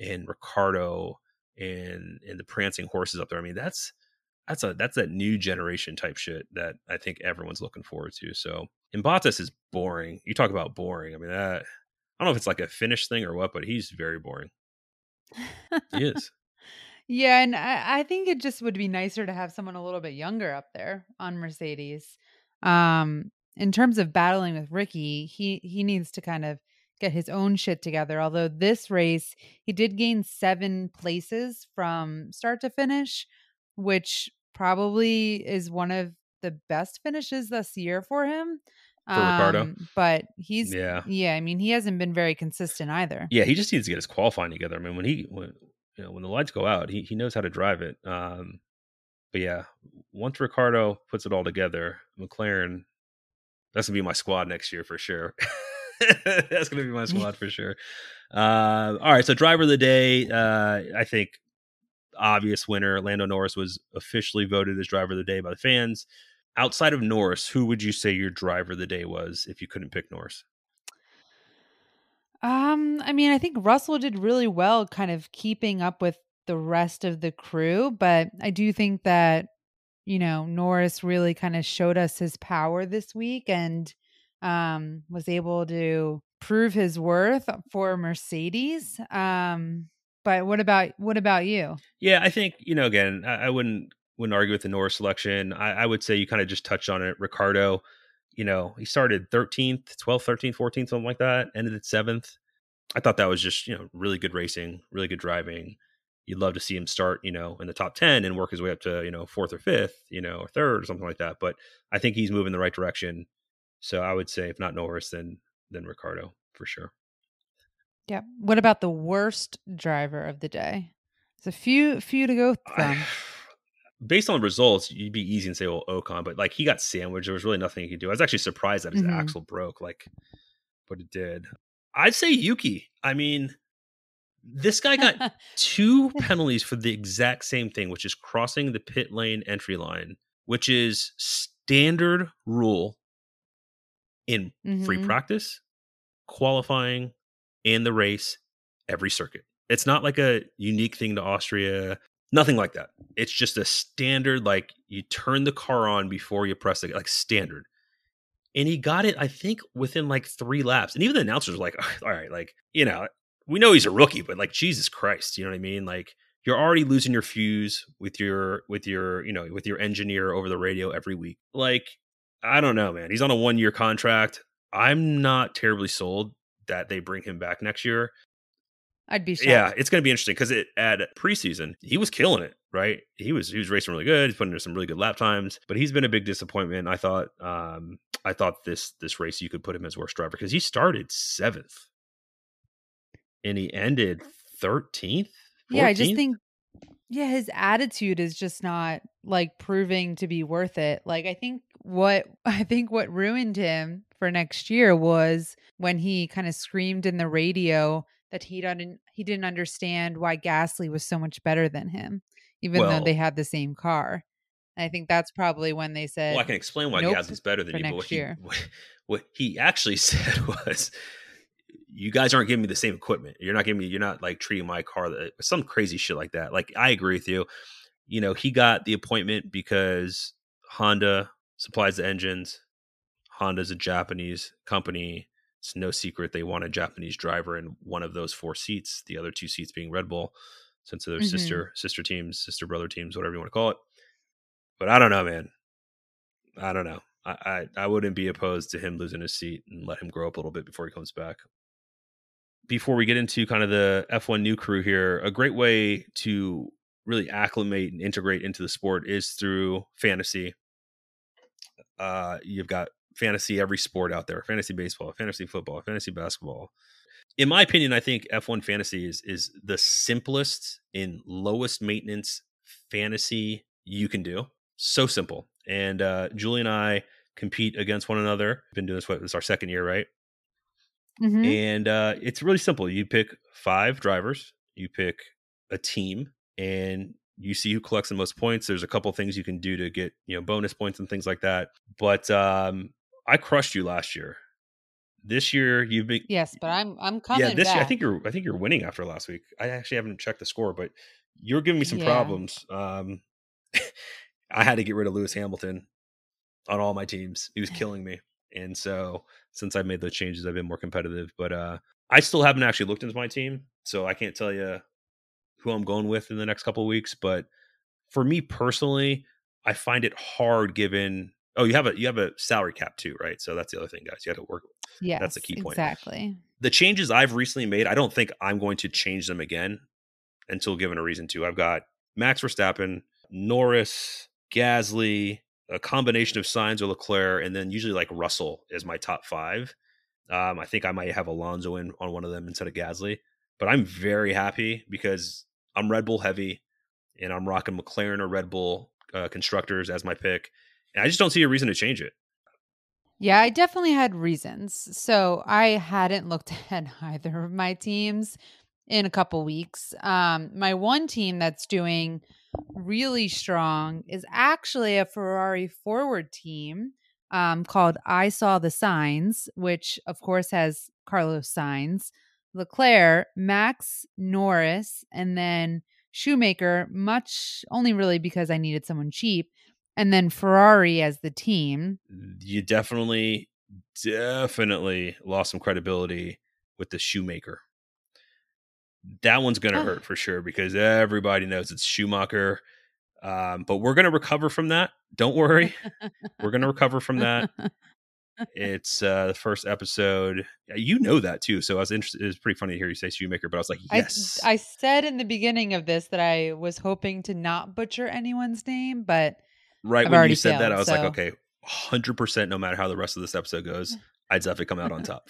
and Ricciardo and and the prancing horses up there. I mean, that's that's a that's that new generation type shit that I think everyone's looking forward to. So, and Bottas is boring. You talk about boring. I mean, that I don't know if it's like a Finnish thing or what, but he's very boring. He is. Yeah, and I, I think it just would be nicer to have someone a little bit younger up there on Mercedes. Um, in terms of battling with Ricky, he he needs to kind of get his own shit together. Although this race, he did gain seven places from start to finish, which probably is one of the best finishes this year for him. For Ricciardo? Um, but he's Yeah. yeah, I mean he hasn't been very consistent either. Yeah, he just needs to get his qualifying together. I mean, when he when you know when the lights go out, he he knows how to drive it. Um, but yeah, once Ricciardo puts it all together, McLaren, that's gonna be my squad next year for sure. that's gonna be my squad for sure. Uh, all right, so driver of the day, uh, I think obvious winner, Lando Norris was officially voted as driver of the day by the fans. Outside of Norris, who would you say your driver of the day was if you couldn't pick Norris? Um, I mean, I think Russell did really well kind of keeping up with the rest of the crew, but I do think that you know, Norris really kind of showed us his power this week and um was able to prove his worth for Mercedes. Um but what about what about you? Yeah, I think you know. Again, I, I wouldn't wouldn't argue with the Norris selection. I, I would say you kind of just touched on it. Ricciardo, you know, he started 13th, 12th, 13th, 14th, something like that. Ended at seventh. I thought that was just you know really good racing, really good driving. You'd love to see him start, you know, in the top 10 and work his way up to, you know, fourth or fifth, you know, or third or something like that. But I think he's moving the right direction. So I would say if not Norris, then then Ricciardo for sure. Yeah. What about the worst driver of the day? There's a few few to go from. Based on the results, you'd be easy and say, well, Ocon, but like he got sandwiched. There was really nothing he could do. I was actually surprised that his Mhm. axle broke, like, but it did. I'd say Yuki. I mean, this guy got two penalties for the exact same thing, which is crossing the pit lane entry line, which is standard rule in free Mhm. practice, qualifying, and the race every circuit. It's not like a unique thing to Austria, nothing like that. It's just a standard, like you turn the car on before you press it, like standard. And he got it, I think, within like three laps. And even the announcers were like, all right, like, you know, we know he's a rookie, but like Jesus Christ, you know what I mean? Like you're already losing your fuse with your with your, you know, with your engineer over the radio every week. Like, I don't know, man. He's on a one year contract. I'm not terribly sold that they bring him back next year. I'd be shocked. Yeah, it's going to be interesting because it at preseason he was killing it, right? He was he was racing really good. He's putting in some really good lap times, but he's been a big disappointment. I thought um I thought this this race you could put him as worst driver because he started seventh and he ended thirteenth. Yeah, I just think yeah, his attitude is just not like proving to be worth it. Like I think what I think what ruined him for next year was when he kind of screamed in the radio that he didn't he didn't understand why Gasly was so much better than him, even Well- though they had the same car. And I think that's probably when they said Well, I can explain why nope Gasly's better than you, but what he, what, what he actually said was, "You guys aren't giving me the same equipment. You're not giving me. You're not like treating my car that some crazy shit like that." Like I agree with you. You know, he got the appointment because Honda supplies the engines. Honda's a Japanese company. It's no secret they want a Japanese driver in one of those four seats. The other two seats being Red Bull, since they're Mhm. sister sister teams, sister brother teams, whatever you want to call it. But I don't know, man. I don't know. I, I I wouldn't be opposed to him losing his seat and let him grow up a little bit before he comes back. Before we get into kind of the F1 new crew here, a great way to really acclimate and integrate into the sport is through fantasy. Uh, you've got fantasy every sport out there: fantasy baseball, fantasy football, fantasy basketball. In my opinion, I think F1 fantasy is is the simplest and lowest maintenance fantasy you can do. So simple. And uh, Julie and I compete against one another. Been doing this what this is our second year, right? Mhm. and uh, it's really simple. You pick five drivers, you pick a team, and you see who collects the most points. There's a couple things you can do to get you know bonus points and things like that. But um, I crushed you last year. This year you've been Yes, but I'm I'm coming yeah. This year I think you're I think you're winning after last week. I actually haven't checked the score, but you're giving me some Yeah. problems. Um, I had to get rid of Lewis Hamilton on all my teams. He was killing me. And so since I made those changes, I've been more competitive. But uh I still haven't actually looked into my team. So I can't tell you who I'm going with in the next couple of weeks. But for me personally, I find it hard given oh, you have a you have a salary cap too, right? So that's the other thing, guys. You have to work Yeah, that's the key point. Exactly. the changes I've recently made, I don't think I'm going to change them again until given a reason to. I've got Max Verstappen, Norris, Gasly, a combination of Sainz or Leclerc, and then usually like Russell is my top five. Um, I think I might have Alonso in on one of them instead of Gasly, but I'm very happy because I'm Red Bull heavy and I'm rocking McLaren or Red Bull uh, constructors as my pick. And I just don't see a reason to change it. Yeah, I definitely had reasons. So I hadn't looked at either of my teams in a couple weeks. Um, my one team that's doing really strong is actually a Ferrari forward team um, called I Saw the Signs, which of course has Carlos Sainz, Leclerc, Max Norris, and then Shoemaker, much only really because I needed someone cheap, and then Ferrari as the team. you definitely definitely lost some credibility with the shoemaker. That one's gonna Ah. hurt for sure because everybody knows it's schumacher um, but we're gonna recover from that don't worry. We're gonna recover from that. It's uh the first episode. You know that too so i was interested it was pretty funny to hear you say shoemaker but i was like I, yes. I said in the beginning of this that I was hoping to not butcher anyone's name, but right I've when you said that i was like okay 100% no matter how the rest of this episode goes mm. i'd definitely come out on top.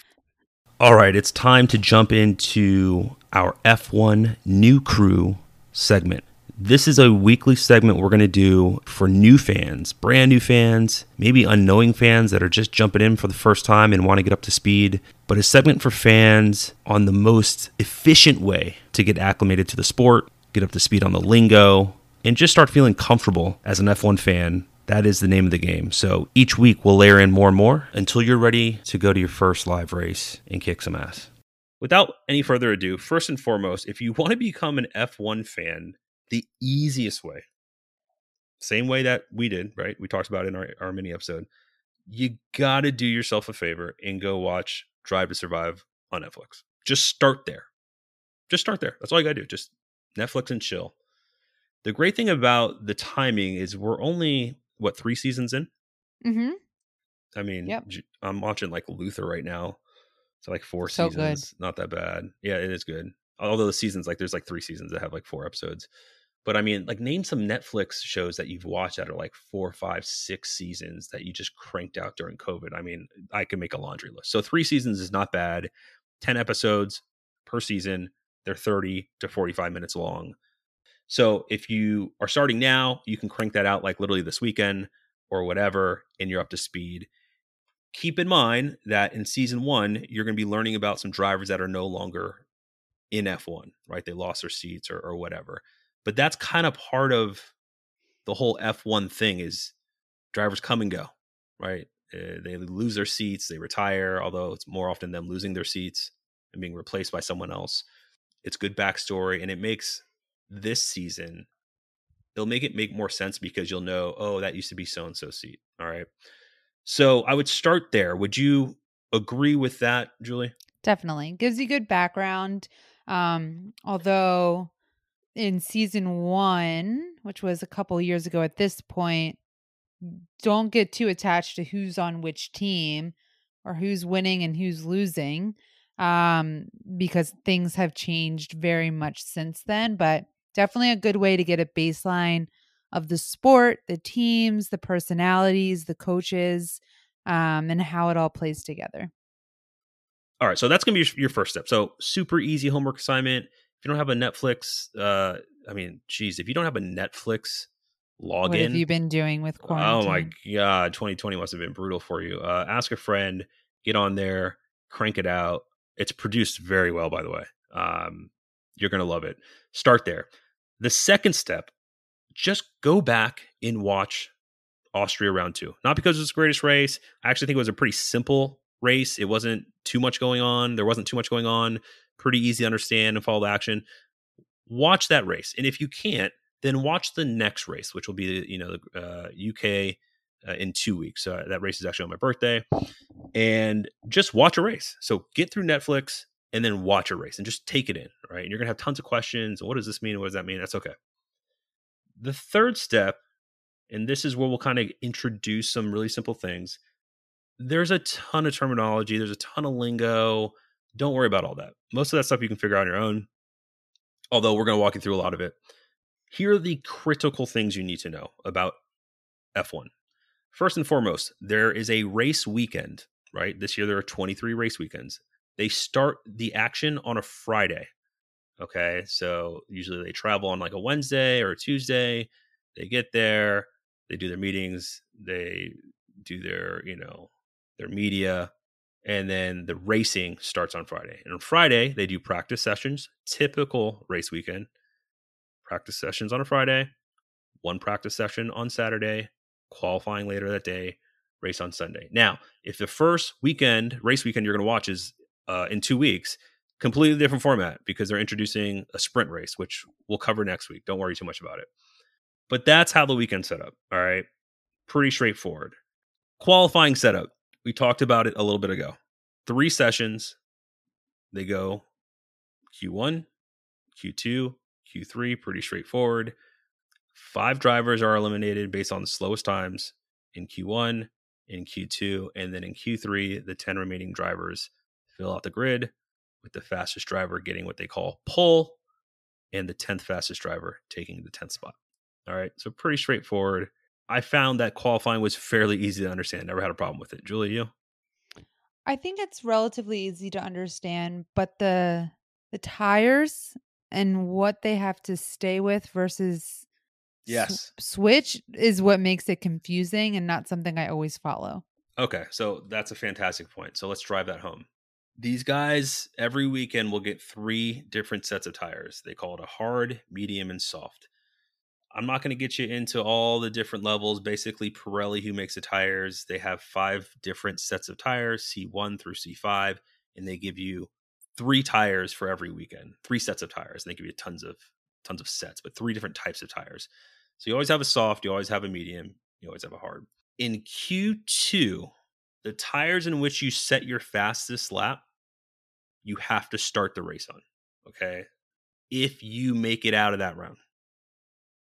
All right it's time to jump into our f1 new crew segment. This is a weekly segment we're going to do for new fans brand new fans maybe unknowing fans that are just jumping in for the first time and want to get up to speed but a segment for fans on the most efficient way to get acclimated to the sport get up to speed on the lingo and just start feeling comfortable as an F1 fan. That is the name of the game. So each week we'll layer in more and more until you're ready to go to your first live race and kick some ass. Without any further ado, first and foremost, if you want to become an F1 fan, the easiest way, same way that we did, right? We talked about in our, our mini episode. You got to do yourself a favor and go watch Drive to Survive on Netflix. Just start there. Just start there. That's all you got to do. Just Netflix and chill. The great thing about the timing is we're only what three seasons in. Mhm. I mean, Yep. I'm watching like Luther right now. So like four So good. seasons, not that bad. Yeah, it is good. Although the seasons like there's like three seasons that have like four episodes. But I mean, like name some Netflix shows that you've watched that are like four, five, six seasons that you just cranked out during COVID. I mean, I can make a laundry list. So three seasons is not bad. Ten episodes per season. They're 30 to 45 minutes long. So if you are starting now, you can crank that out like literally this weekend or whatever, and you're up to speed. Keep in mind that in season one, you're going to be learning about some drivers that are no longer in F1, right? They lost their seats or, or whatever. But that's kind of part of the whole F1 thing is drivers come and go, right? Uh, they lose their seats, they retire, although it's more often them losing their seats and being replaced by someone else. It's good backstory, and it makes this season it'll make it make more sense because you'll know oh that used to be so and so seat all right so i would start there would you agree with that julie Definitely. Gives you good background. Um, although in season one, which was a couple years ago at this point, don't get too attached to who's on which team or who's winning and who's losing. Um, because things have changed very much since then, but definitely a good way to get a baseline of the sport, the teams, the personalities, the coaches, um, and how it all plays together. all right so that's going to be your, your first step so super easy homework assignment if you don't have a netflix uh i mean geez if you don't have a netflix login What have you been doing with quarantine? Oh my god, 2020 must have been brutal for you. Uh, ask a friend, get on there, crank it out. It's produced very well, by the way. Um, you're going to love it. Start there. The second step, just go back and watch Austria round two. Not because it's the greatest race. I actually think it was a pretty simple race. It wasn't too much going on. There wasn't too much going on. Pretty easy to understand and follow the action. Watch that race, and if you can't, then watch the next race, which will be you know uh, UK uh, in two weeks. So that race is actually on my birthday, and just watch a race. So get through Netflix and then watch a race and just take it in. Right, and you're gonna have tons of questions. What does this mean? What does that mean? That's okay. The third step, and this is where we'll kind of introduce some really simple things. There's a ton of terminology. There's a ton of lingo. Don't worry about all that. Most of that stuff you can figure out on your own although we're going to walk you through a lot of it. Here are the critical things you need to know about F1. First and foremost, there is a race weekend, right? This year there are 23 race weekends. They start the action on a Friday. Okay. So usually they travel on like a Wednesday or a Tuesday. They get there, they do their meetings, they do their, you know, their media, and then the racing starts on Friday. And on Friday, they do practice sessions, typical race weekend. Practice sessions on a Friday, one practice session on Saturday, qualifying later that day, race on Sunday. Now, if the first weekend, race weekend you're going to watch is uh, in two weeks, completely different format because they're introducing a sprint race, which we'll cover next week. Don't worry too much about it. But that's how the weekend set up. All right. Pretty straightforward. Qualifying setup we talked about it a little bit ago. Three sessions. They go Q1, Q2, Q3, pretty straightforward. Five drivers are eliminated based on the slowest times in Q1, in Q2, and then in Q3, the 10 remaining drivers fill out the grid with the fastest driver getting what they call pole and the 10th fastest driver taking the 10th spot. All right, so pretty straightforward. I found that qualifying was fairly easy to understand. Never had a problem with it. Julie, you? I think it's relatively easy to understand, but the the tires and what they have to stay with versus yes sw- switch is what makes it confusing and not something I always follow. Okay, so that's a fantastic point. So let's drive that home. These guys every weekend will get three different sets of tires. They call it a hard, medium, and soft. I'm not going to get you into all the different levels. Basically, Pirelli, who makes the tires, they have five different sets of tires, C1 through C5, and they give you three tires for every weekend, three sets of tires, and they give you tons of tons of sets, but three different types of tires. So you always have a soft, you always have a medium, you always have a hard. In Q2, the tires in which you set your fastest lap, you have to start the race on. Okay. If you make it out of that round.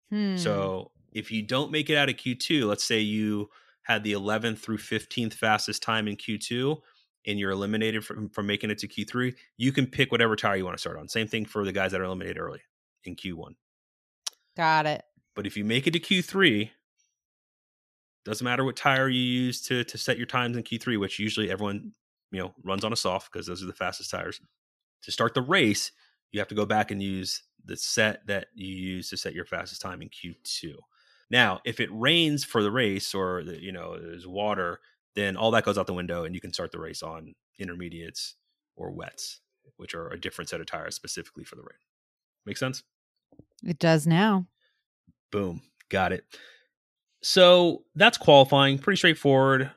Hmm. So if you don't make it out of Q2, let's say you had the 11th through 15th fastest time in Q2 and you're eliminated from, from making it to Q3, you can pick whatever tire you want to start on. Same thing for the guys that are eliminated early in Q1. Got it. But if you make it to Q3, doesn't matter what tire you use to to set your times in Q3, which usually everyone, you know, runs on a soft because those are the fastest tires. To start the race, you have to go back and use the set that you use to set your fastest time in Q2. Now, if it rains for the race or the, you know there's water, then all that goes out the window, and you can start the race on intermediates or wets, which are a different set of tires specifically for the rain. Make sense? It does now. Boom, got it. So that's qualifying. Pretty straightforward.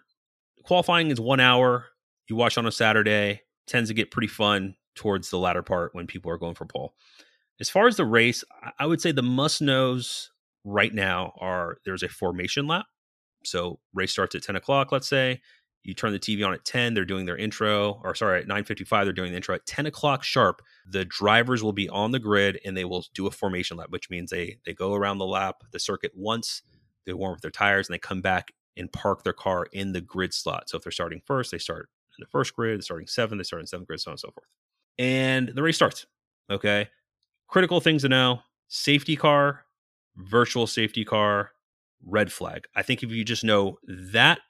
Qualifying is one hour. You watch on a Saturday. Tends to get pretty fun towards the latter part when people are going for pole. As far as the race, I would say the must knows right now are there's a formation lap. So race starts at 10 o'clock, let's say. You turn the TV on at 10, they're doing their intro, or sorry, at 9.55, they're doing the intro. At 10 o'clock sharp, the drivers will be on the grid and they will do a formation lap, which means they they go around the lap, the circuit once, they warm up their tires, and they come back and park their car in the grid slot. So if they're starting first, they start in the first grid, starting seven, they start in seventh grid, so on and so forth. And the race starts. Okay critical things to know safety car, virtual safety car, red flag. I think if you just know that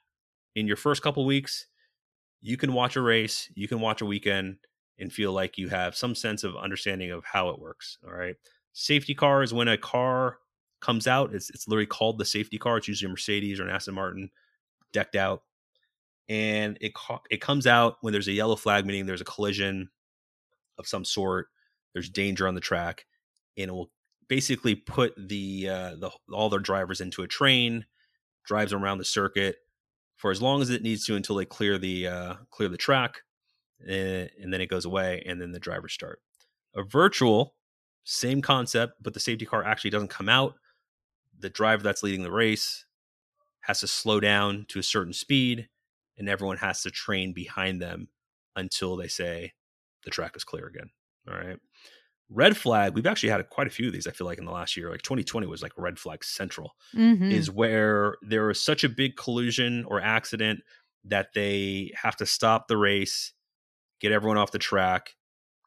in your first couple weeks, you can watch a race, you can watch a weekend and feel like you have some sense of understanding of how it works. All right. Safety car is when a car comes out. It's, it's literally called the safety car. It's usually a Mercedes or an Aston Martin decked out. And it co- it comes out when there's a yellow flag, meaning there's a collision of some sort. There's danger on the track, and it will basically put the uh, the all their drivers into a train, drives them around the circuit for as long as it needs to until they clear the uh, clear the track, and, and then it goes away, and then the drivers start. A virtual, same concept, but the safety car actually doesn't come out. The driver that's leading the race has to slow down to a certain speed, and everyone has to train behind them until they say the track is clear again. All right. Red flag, we've actually had quite a few of these, I feel like, in the last year. Like 2020 was like red flag central, Mhm. is where there was such a big collusion or accident that they have to stop the race, get everyone off the track,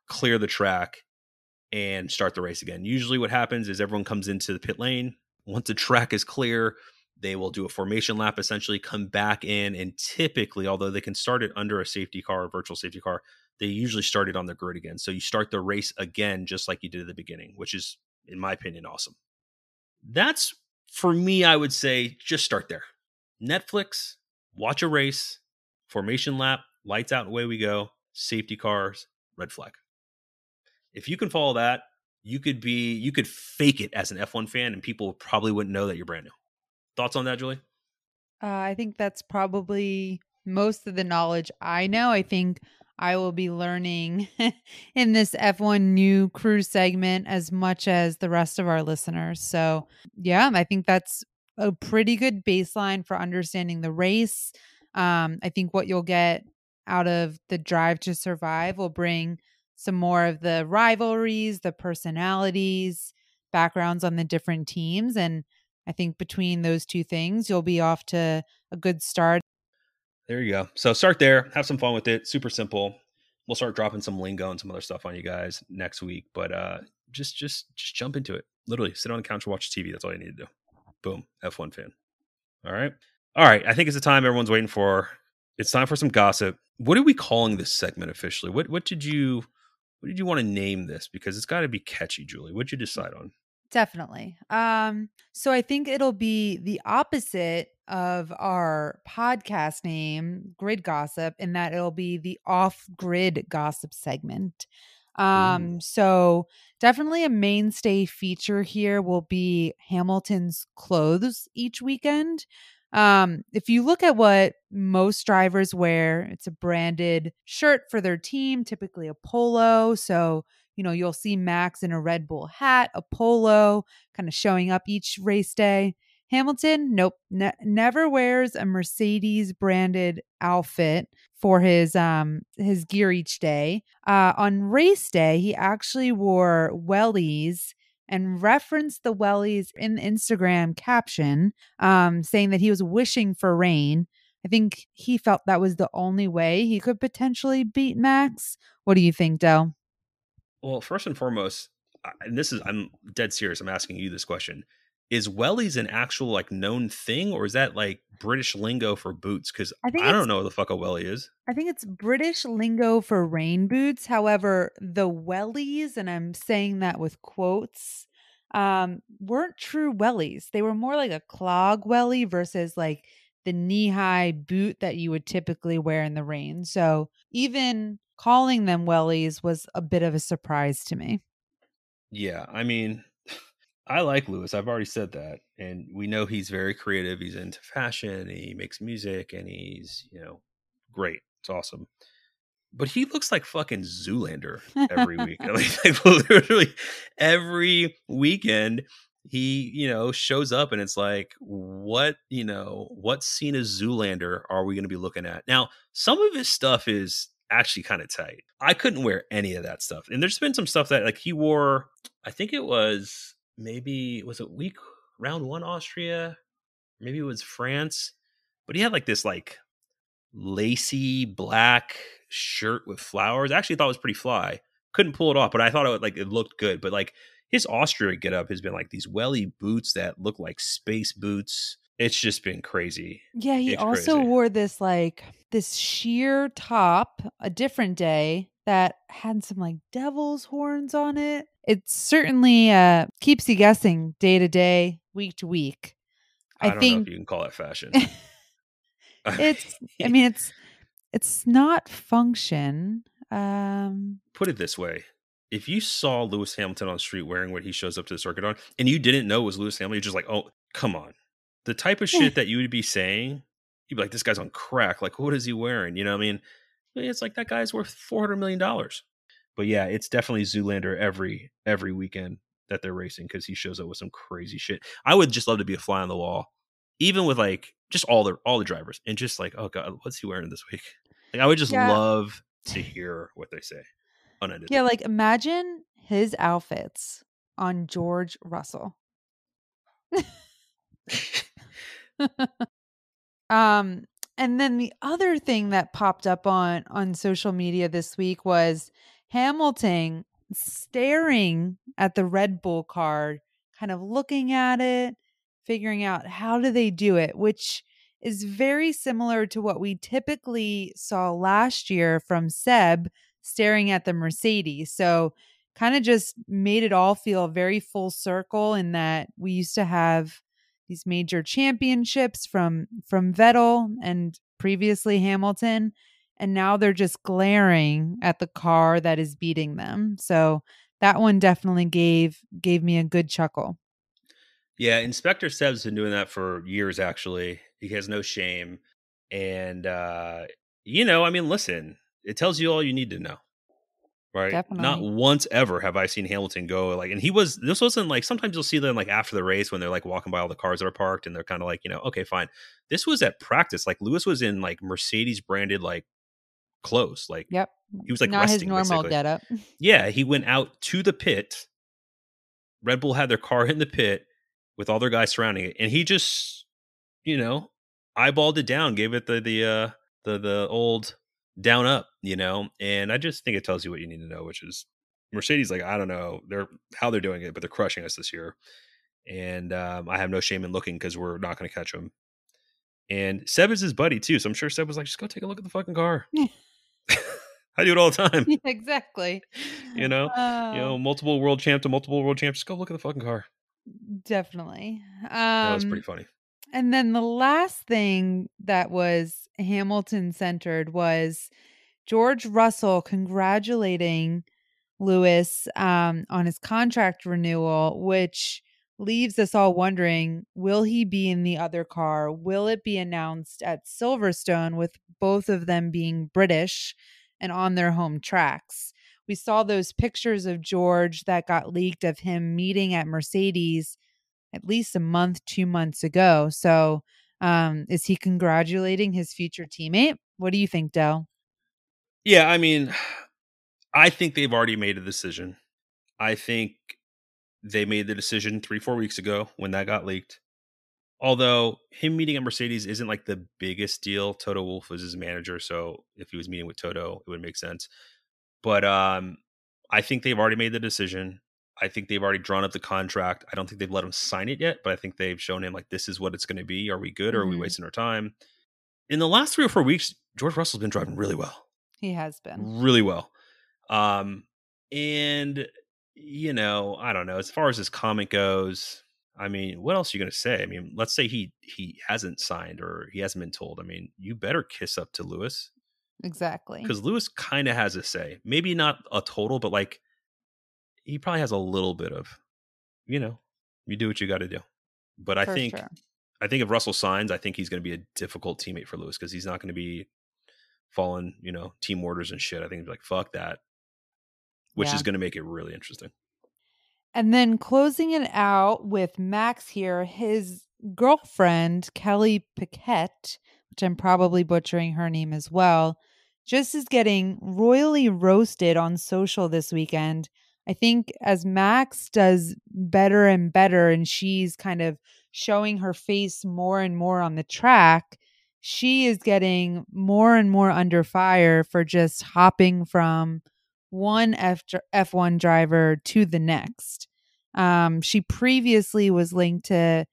clear the track, and start the race again. Usually, what happens is everyone comes into the pit lane. Once the track is clear, they will do a formation lap, essentially come back in, and typically, although they can start it under a safety car, a virtual safety car, they usually start it on the grid again. So you start the race again, just like you did at the beginning, which is, in my opinion, awesome. That's for me, I would say just start there. Netflix, watch a race, formation lap, lights out, away we go, safety cars, red flag. If you can follow that, you could be, you could fake it as an F1 fan and people probably wouldn't know that you're brand new. Thoughts on that, Julie? Uh, I think that's probably most of the knowledge I know. I think I will be learning in this F1 new crew segment as much as the rest of our listeners. So, yeah, I think that's a pretty good baseline for understanding the race. Um, I think what you'll get out of the drive to survive will bring some more of the rivalries, the personalities, backgrounds on the different teams. And I think between those two things, you'll be off to a good start. There you go. So start there, have some fun with it. Super simple. We'll start dropping some lingo and some other stuff on you guys next week. But uh just just just jump into it. Literally sit on the couch and watch TV. That's all you need to do. Boom. F1 fan. All right. All right. I think it's the time everyone's waiting for. It's time for some gossip. What are we calling this segment officially? What what did you what did you want to name this? Because it's got to be catchy, Julie. What'd you decide on? Definitely. Um, so I think it'll be the opposite of our podcast name, Grid Gossip, in that it'll be the off-grid gossip segment. Um, so definitely a mainstay feature here will be Hamilton's clothes each weekend. Um, if you look at what most drivers wear, it's a branded shirt for their team, typically a polo. So you know, you'll see Max in a Red Bull hat, a polo, kind of showing up each race day. Hamilton, nope, ne- never wears a Mercedes branded outfit for his um his gear each day. Uh on race day, he actually wore wellies and referenced the wellies in the Instagram caption, um, saying that he was wishing for rain. I think he felt that was the only way he could potentially beat Max. What do you think, Dell? Well, first and foremost, and this is I'm dead serious. I'm asking you this question: Is wellies an actual like known thing, or is that like British lingo for boots? Because I I, don't know what the fuck a wellie is. I think it's British lingo for rain boots. However, the wellies, and I'm saying that with quotes, um, weren't true wellies. They were more like a clog welly versus like the knee high boot that you would typically wear in the rain. So even calling them wellies was a bit of a surprise to me. Yeah, I mean, I like Lewis. I've already said that, and we know he's very creative. He's into fashion. He makes music, and he's you know great. It's awesome. But he looks like fucking Zoolander every week. like, like, literally every weekend, he you know shows up, and it's like, what you know, what scene of Zoolander are we going to be looking at? Now, some of his stuff is actually kind of tight. I couldn't wear any of that stuff, and there's been some stuff that like he wore. I think it was maybe was it week round one Austria, maybe it was France, but he had like this like lacy black shirt with flowers. I actually thought it was pretty fly. Couldn't pull it off, but I thought it would, like it looked good. But like his Austria getup has been like these welly boots that look like space boots. It's just been crazy. Yeah, he It's also crazy. wore this like this sheer top a different day that had some like devil's horns on it. It certainly uh keeps you guessing day to day, week to week. I, I don't know think if you can call that fashion. It's I mean it's it's not function. Um put it this way. If you saw Lewis Hamilton on the street wearing what he shows up to the circuit on, and you didn't know it was Lewis Hamilton, you're just like, oh, come on. The type of shit that you would be saying, you'd be like, this guy's on crack. Like, what is he wearing? You know what I mean? It's like that guy's worth four hundred million dollars. But yeah, it's definitely Zoolander every every weekend that they're racing because he shows up with some crazy shit. I would just love to be a fly on the wall, even with like just all the all the drivers and just like, oh god, what's he wearing this week? Like I would just Yeah. love to hear what they say. Unedited. yeah, like imagine his outfits on George Russell. um and then the other thing that popped up on on social media this week was Hamilton staring at the Red Bull card, kind of looking at it, figuring out how do they do it, which is very similar to what we typically saw last year from Seb staring at the Mercedes. So kind of just made it all feel very full circle in that we used to have these major championships from from Vettel and previously Hamilton and now they're just glaring at the car that is beating them. So that one definitely gave gave me a good chuckle. Yeah, Inspector Seb's been doing that for years actually. He has no shame. And uh you know, I mean, listen, it tells you all you need to know. Right? Not once ever have I seen Hamilton go like and he was this wasn't like sometimes you'll see them like after the race when they're like walking by all the cars that are parked and they're kind of like, you know, okay, fine. This was at practice. Like Lewis was in like Mercedes branded like clothes. Like Yep. he was like Not his normal basically. getup. Yeah, he went out to the pit. Red Bull had their car in the pit with all their guys surrounding it, and he just, you know, eyeballed it down, gave it the the uh the the old down up, you know. And I just think it tells you what you need to know, which is Mercedes. Like I don't know, they're how they're doing it, but they're crushing us this year, and um, I have no shame in looking because we're not going to catch them. And Seb is his buddy too, so I'm sure Seb was like, just go take a look at the fucking car. I do it all the time. Yeah, exactly. You know, Uh, you know, multiple world champ to multiple world champ. Just go look at the fucking car. definitely. Um, That was pretty funny. And then the last thing that was Hamilton centered was George Russell congratulating Lewis um, on his contract renewal, which leaves us all wondering will he be in the other car? Will it be announced at Silverstone with both of them being British and on their home tracks? We saw those pictures of George that got leaked of him meeting at Mercedes at least a month, two months ago. So, um, is he congratulating his future teammate? What do you think, Dell? Yeah, I mean, I think they've already made a decision. I think they made the decision three, four weeks ago when that got leaked. Although him meeting at Mercedes isn't like the biggest deal. Toto Wolff was his manager, so if he was meeting with Toto, it would make sense. But um, I think they've already made the decision. I think they've already drawn up the contract. I don't think they've let him sign it yet, but I think they've shown him like this is what it's going to be. Are we good or are we Mhm. wasting our time? In the last three or four weeks, George Russell's been driving really well He has been. really well. Um, and you know, I don't know. As far as his comment goes, I mean, what else are you going to say? I mean, let's say he he hasn't signed or he hasn't been told. I mean, you better kiss up to Lewis Exactly. because Lewis kind of has a say. Maybe not a total, but like he probably has a little bit of, you know, you do what you got to do. But I For think sure. I think if Russell signs, I think he's going to be a difficult teammate for Lewis because he's not going to be following, you know, team orders and shit. I think he'd be like, fuck that, which Yeah. is going to make it really interesting. And then closing it out with Max here, his girlfriend, Kelly Paquette, which I'm probably butchering her name as well, just is getting royally roasted on social this weekend. I think as Max does better and better, and she's kind of showing her face more and more on the track, she is getting more and more under fire for just hopping from one F F1 driver to the next. Um, she previously was linked to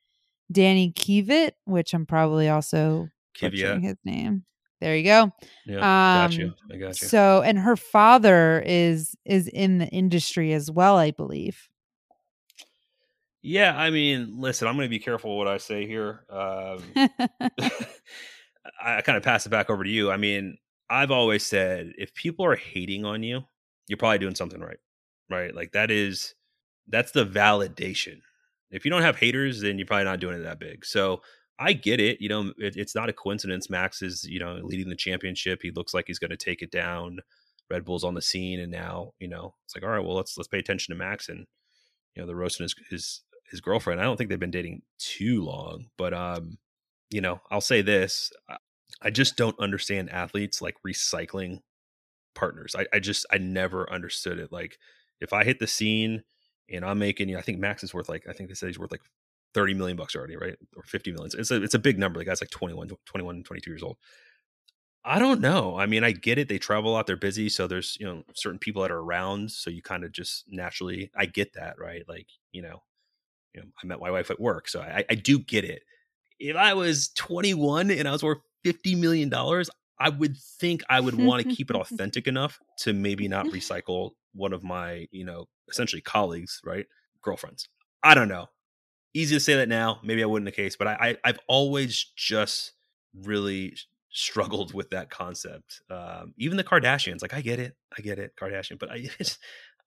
Danny Kievit, which I'm probably also Kvyat. his name. There you go. Yeah, got you. Um, I got you. So, and her father is is in the industry as well, I believe. yeah, I mean, listen, I'm going to be careful what I say here. Um, I kind of pass it back over to you. I mean, I've always said if people are hating on you, you're probably doing something right. Right? Like that is that's the validation. If you don't have haters, then you're probably not doing it that big. So I get it. You know, it, it's not a coincidence. Max is, you know, leading the championship. He looks like he's going to take it down. Red Bull's on the scene, and now, you know, it's like, all right, well, let's let's pay attention to Max and you know, the roasting his his his girlfriend. I don't think they've been dating too long, but um, you know, I'll say this: I just don't understand athletes like recycling partners. I, I just I never understood it. Like if I hit the scene and I'm making, you know, I think Max is worth like I think they said he's worth like 30 million bucks already, right? Or 50 million. It's a it's a big number. The guy's like 21, 21, 22 years old. I don't know. I mean, I get it. They travel a lot. They're busy. So there's, you know, certain people that are around. So you kind of just naturally, I get that, right? Like, you know, you know, I met my wife at work. So I, I do get it. If I was 21 and I was worth $50 million, I would think I would want to keep it authentic enough to maybe not recycle one of my, you know, essentially colleagues, right? Girlfriends. I don't know. Easy to say that now. Maybe I wouldn't the case, but I, I I've always just really struggled with that concept. Um, even the Kardashians, like I get it, I get it, Kardashian, but I just,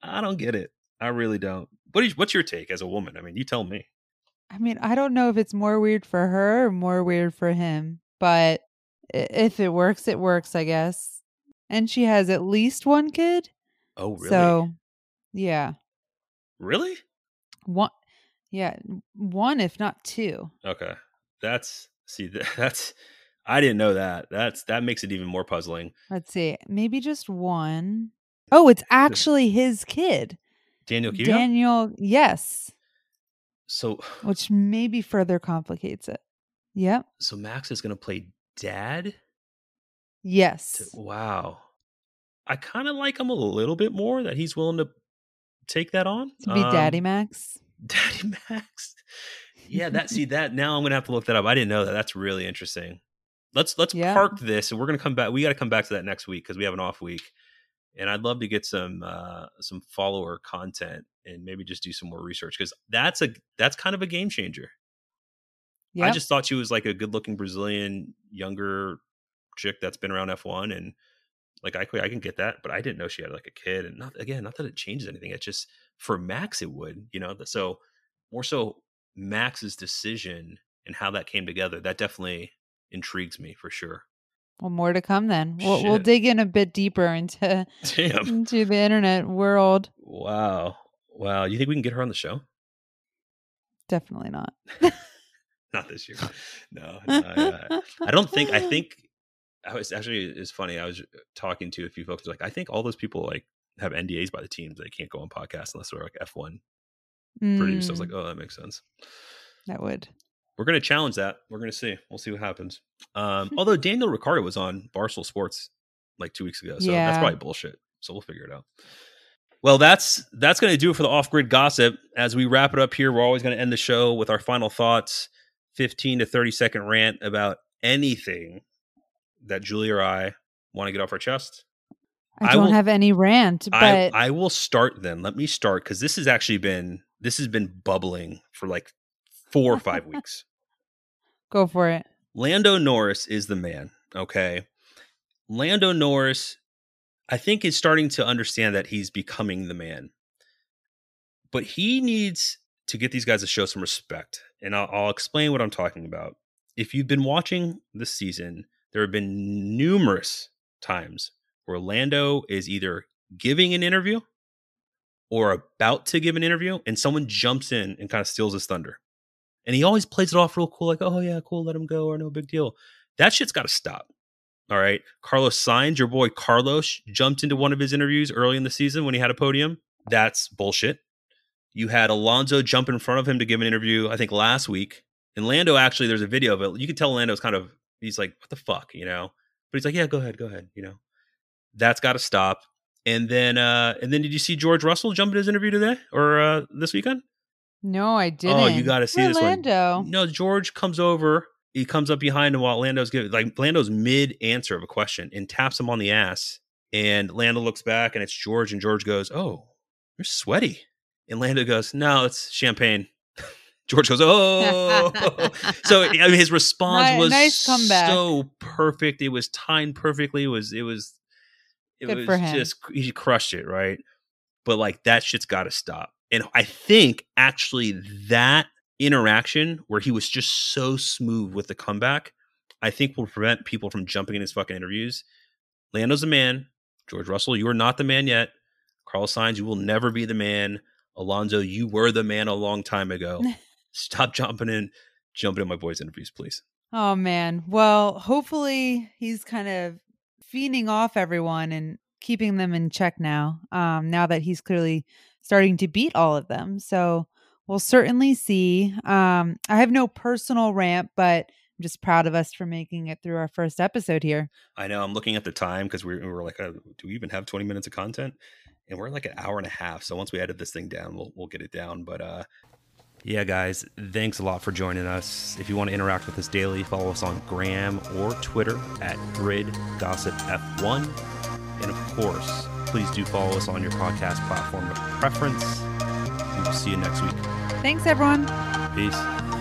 I don't get it. I really don't. What is, what's your take as a woman? I mean, you tell me. I mean, I don't know if it's more weird for her or more weird for him, but if it works, it works, I guess. And she has at least one kid. Oh, really? So, yeah. Really? One, yeah, one if not two. Okay, that's see that's I didn't know that. That's that makes it even more puzzling. Let's see. Maybe just one. Oh, it's actually his kid. Daniel? Daniel, yes. So which maybe further complicates it. Yep. So Max is going to play dad? Yes. Wow. I kind of like him a little bit more that he's willing to take that on. To be um, Daddy Max. Daddy Max. Yeah, that see that now I'm to have to look that up. I didn't know that. That's really interesting. Let's let's yeah. park this, and we're gonna come back. We got to come back to that next week because we have an off week, and I'd love to get some uh, some follower content and maybe just do some more research because that's a that's kind of a game changer. Yep. I just thought she was like a good looking Brazilian younger chick that's been around F1 and like I I can get that, but I didn't know she had like a kid and not again, not that it changes anything. It's just for Max it would, you know. So more so Max's decision and how that came together. That definitely intrigues me for sure. Well, more to come then. We'll, we'll dig in a bit deeper into Damn. into the internet world. Wow, wow! You think we can get her on the show? Definitely not. not this year. No, no I, uh, I, don't think. I think I was actually. It's funny. I was talking to a few folks. Like, I think all those people like have NDAs by the teams. They can't go on podcasts unless they're like F one mm. produced. I was like, oh, that makes sense. That would we're going to challenge that. We're going to see. We'll see what happens. Um, although Daniel Ricciardo was on Barstool Sports like two weeks ago, so yeah. that's probably bullshit. So we'll figure it out. Well, that's that's going to do it for the off-grid gossip. As we wrap it up here, we're always going to end the show with our final thoughts, fifteen to thirty second rant about anything that Julie or I want to get off our chest. I don't will, have any rant, but I, I will start then. Let me start because this has actually been this has been bubbling for like four or five weeks. Go for it. Lando Norris is the man. Okay. Lando Norris, I think, is starting to understand that he's becoming the man. But he needs to get these guys to show some respect. And I'll, I'll explain what I'm talking about. If you've been watching this season, there have been numerous times where Lando is either giving an interview or about to give an interview, and someone jumps in and kind of steals his thunder. And he always plays it off real cool, like, oh yeah, cool, let him go, or no big deal. That shit's got to stop. All right. Carlos Sainz, your boy Carlos, jumped into one of his interviews early in the season when he had a podium. That's bullshit. You had Alonso jump in front of him to give an interview, I think last week. And Lando actually, there's a video of it. You can tell Lando's kind of, he's like, what the fuck, you know? But he's like, yeah, go ahead, go ahead, you know? That's got to stop. And then, uh, and then did you see George Russell jump in his interview today or uh, this weekend? No, I didn't. Oh, you got to see Orlando. this one. No, George comes over. He comes up behind him while Lando's giving, like Lando's mid answer of a question and taps him on the ass. And Lando looks back and it's George. And George goes, Oh, you're sweaty. And Lando goes, No, it's champagne. George goes, "Oh!" so I mean, his response Ni- was nice comeback. so perfect. It was timed perfectly. It was it was it Good was just he crushed it, right? But like that shit's got to stop. And I think actually that interaction where he was just so smooth with the comeback, I think will prevent people from jumping in his fucking interviews. Lando's the man. George Russell, you are not the man yet. Carl Sainz, you will never be the man. Alonso, you were the man a long time ago. Stop jumping in, jumping in my boys' interviews, please. Oh man. Well, hopefully he's kind of fiending off everyone and keeping them in check now. Um, now that he's clearly starting to beat all of them. So we'll certainly see. Um, I have no personal rant, but I'm just proud of us for making it through our first episode here. I know I'm looking at the time because we we were like, uh, do we even have 20 minutes of content? And we're like an hour and a half. So once we edit this thing down, we'll we'll get it down. But uh, yeah, guys, thanks a lot for joining us. If you want to interact with us daily, follow us on Gram or Twitter at Grid Gossip F1, and of course, please do follow us on your podcast platform of preference. We will see you next week. Thanks, everyone. Peace.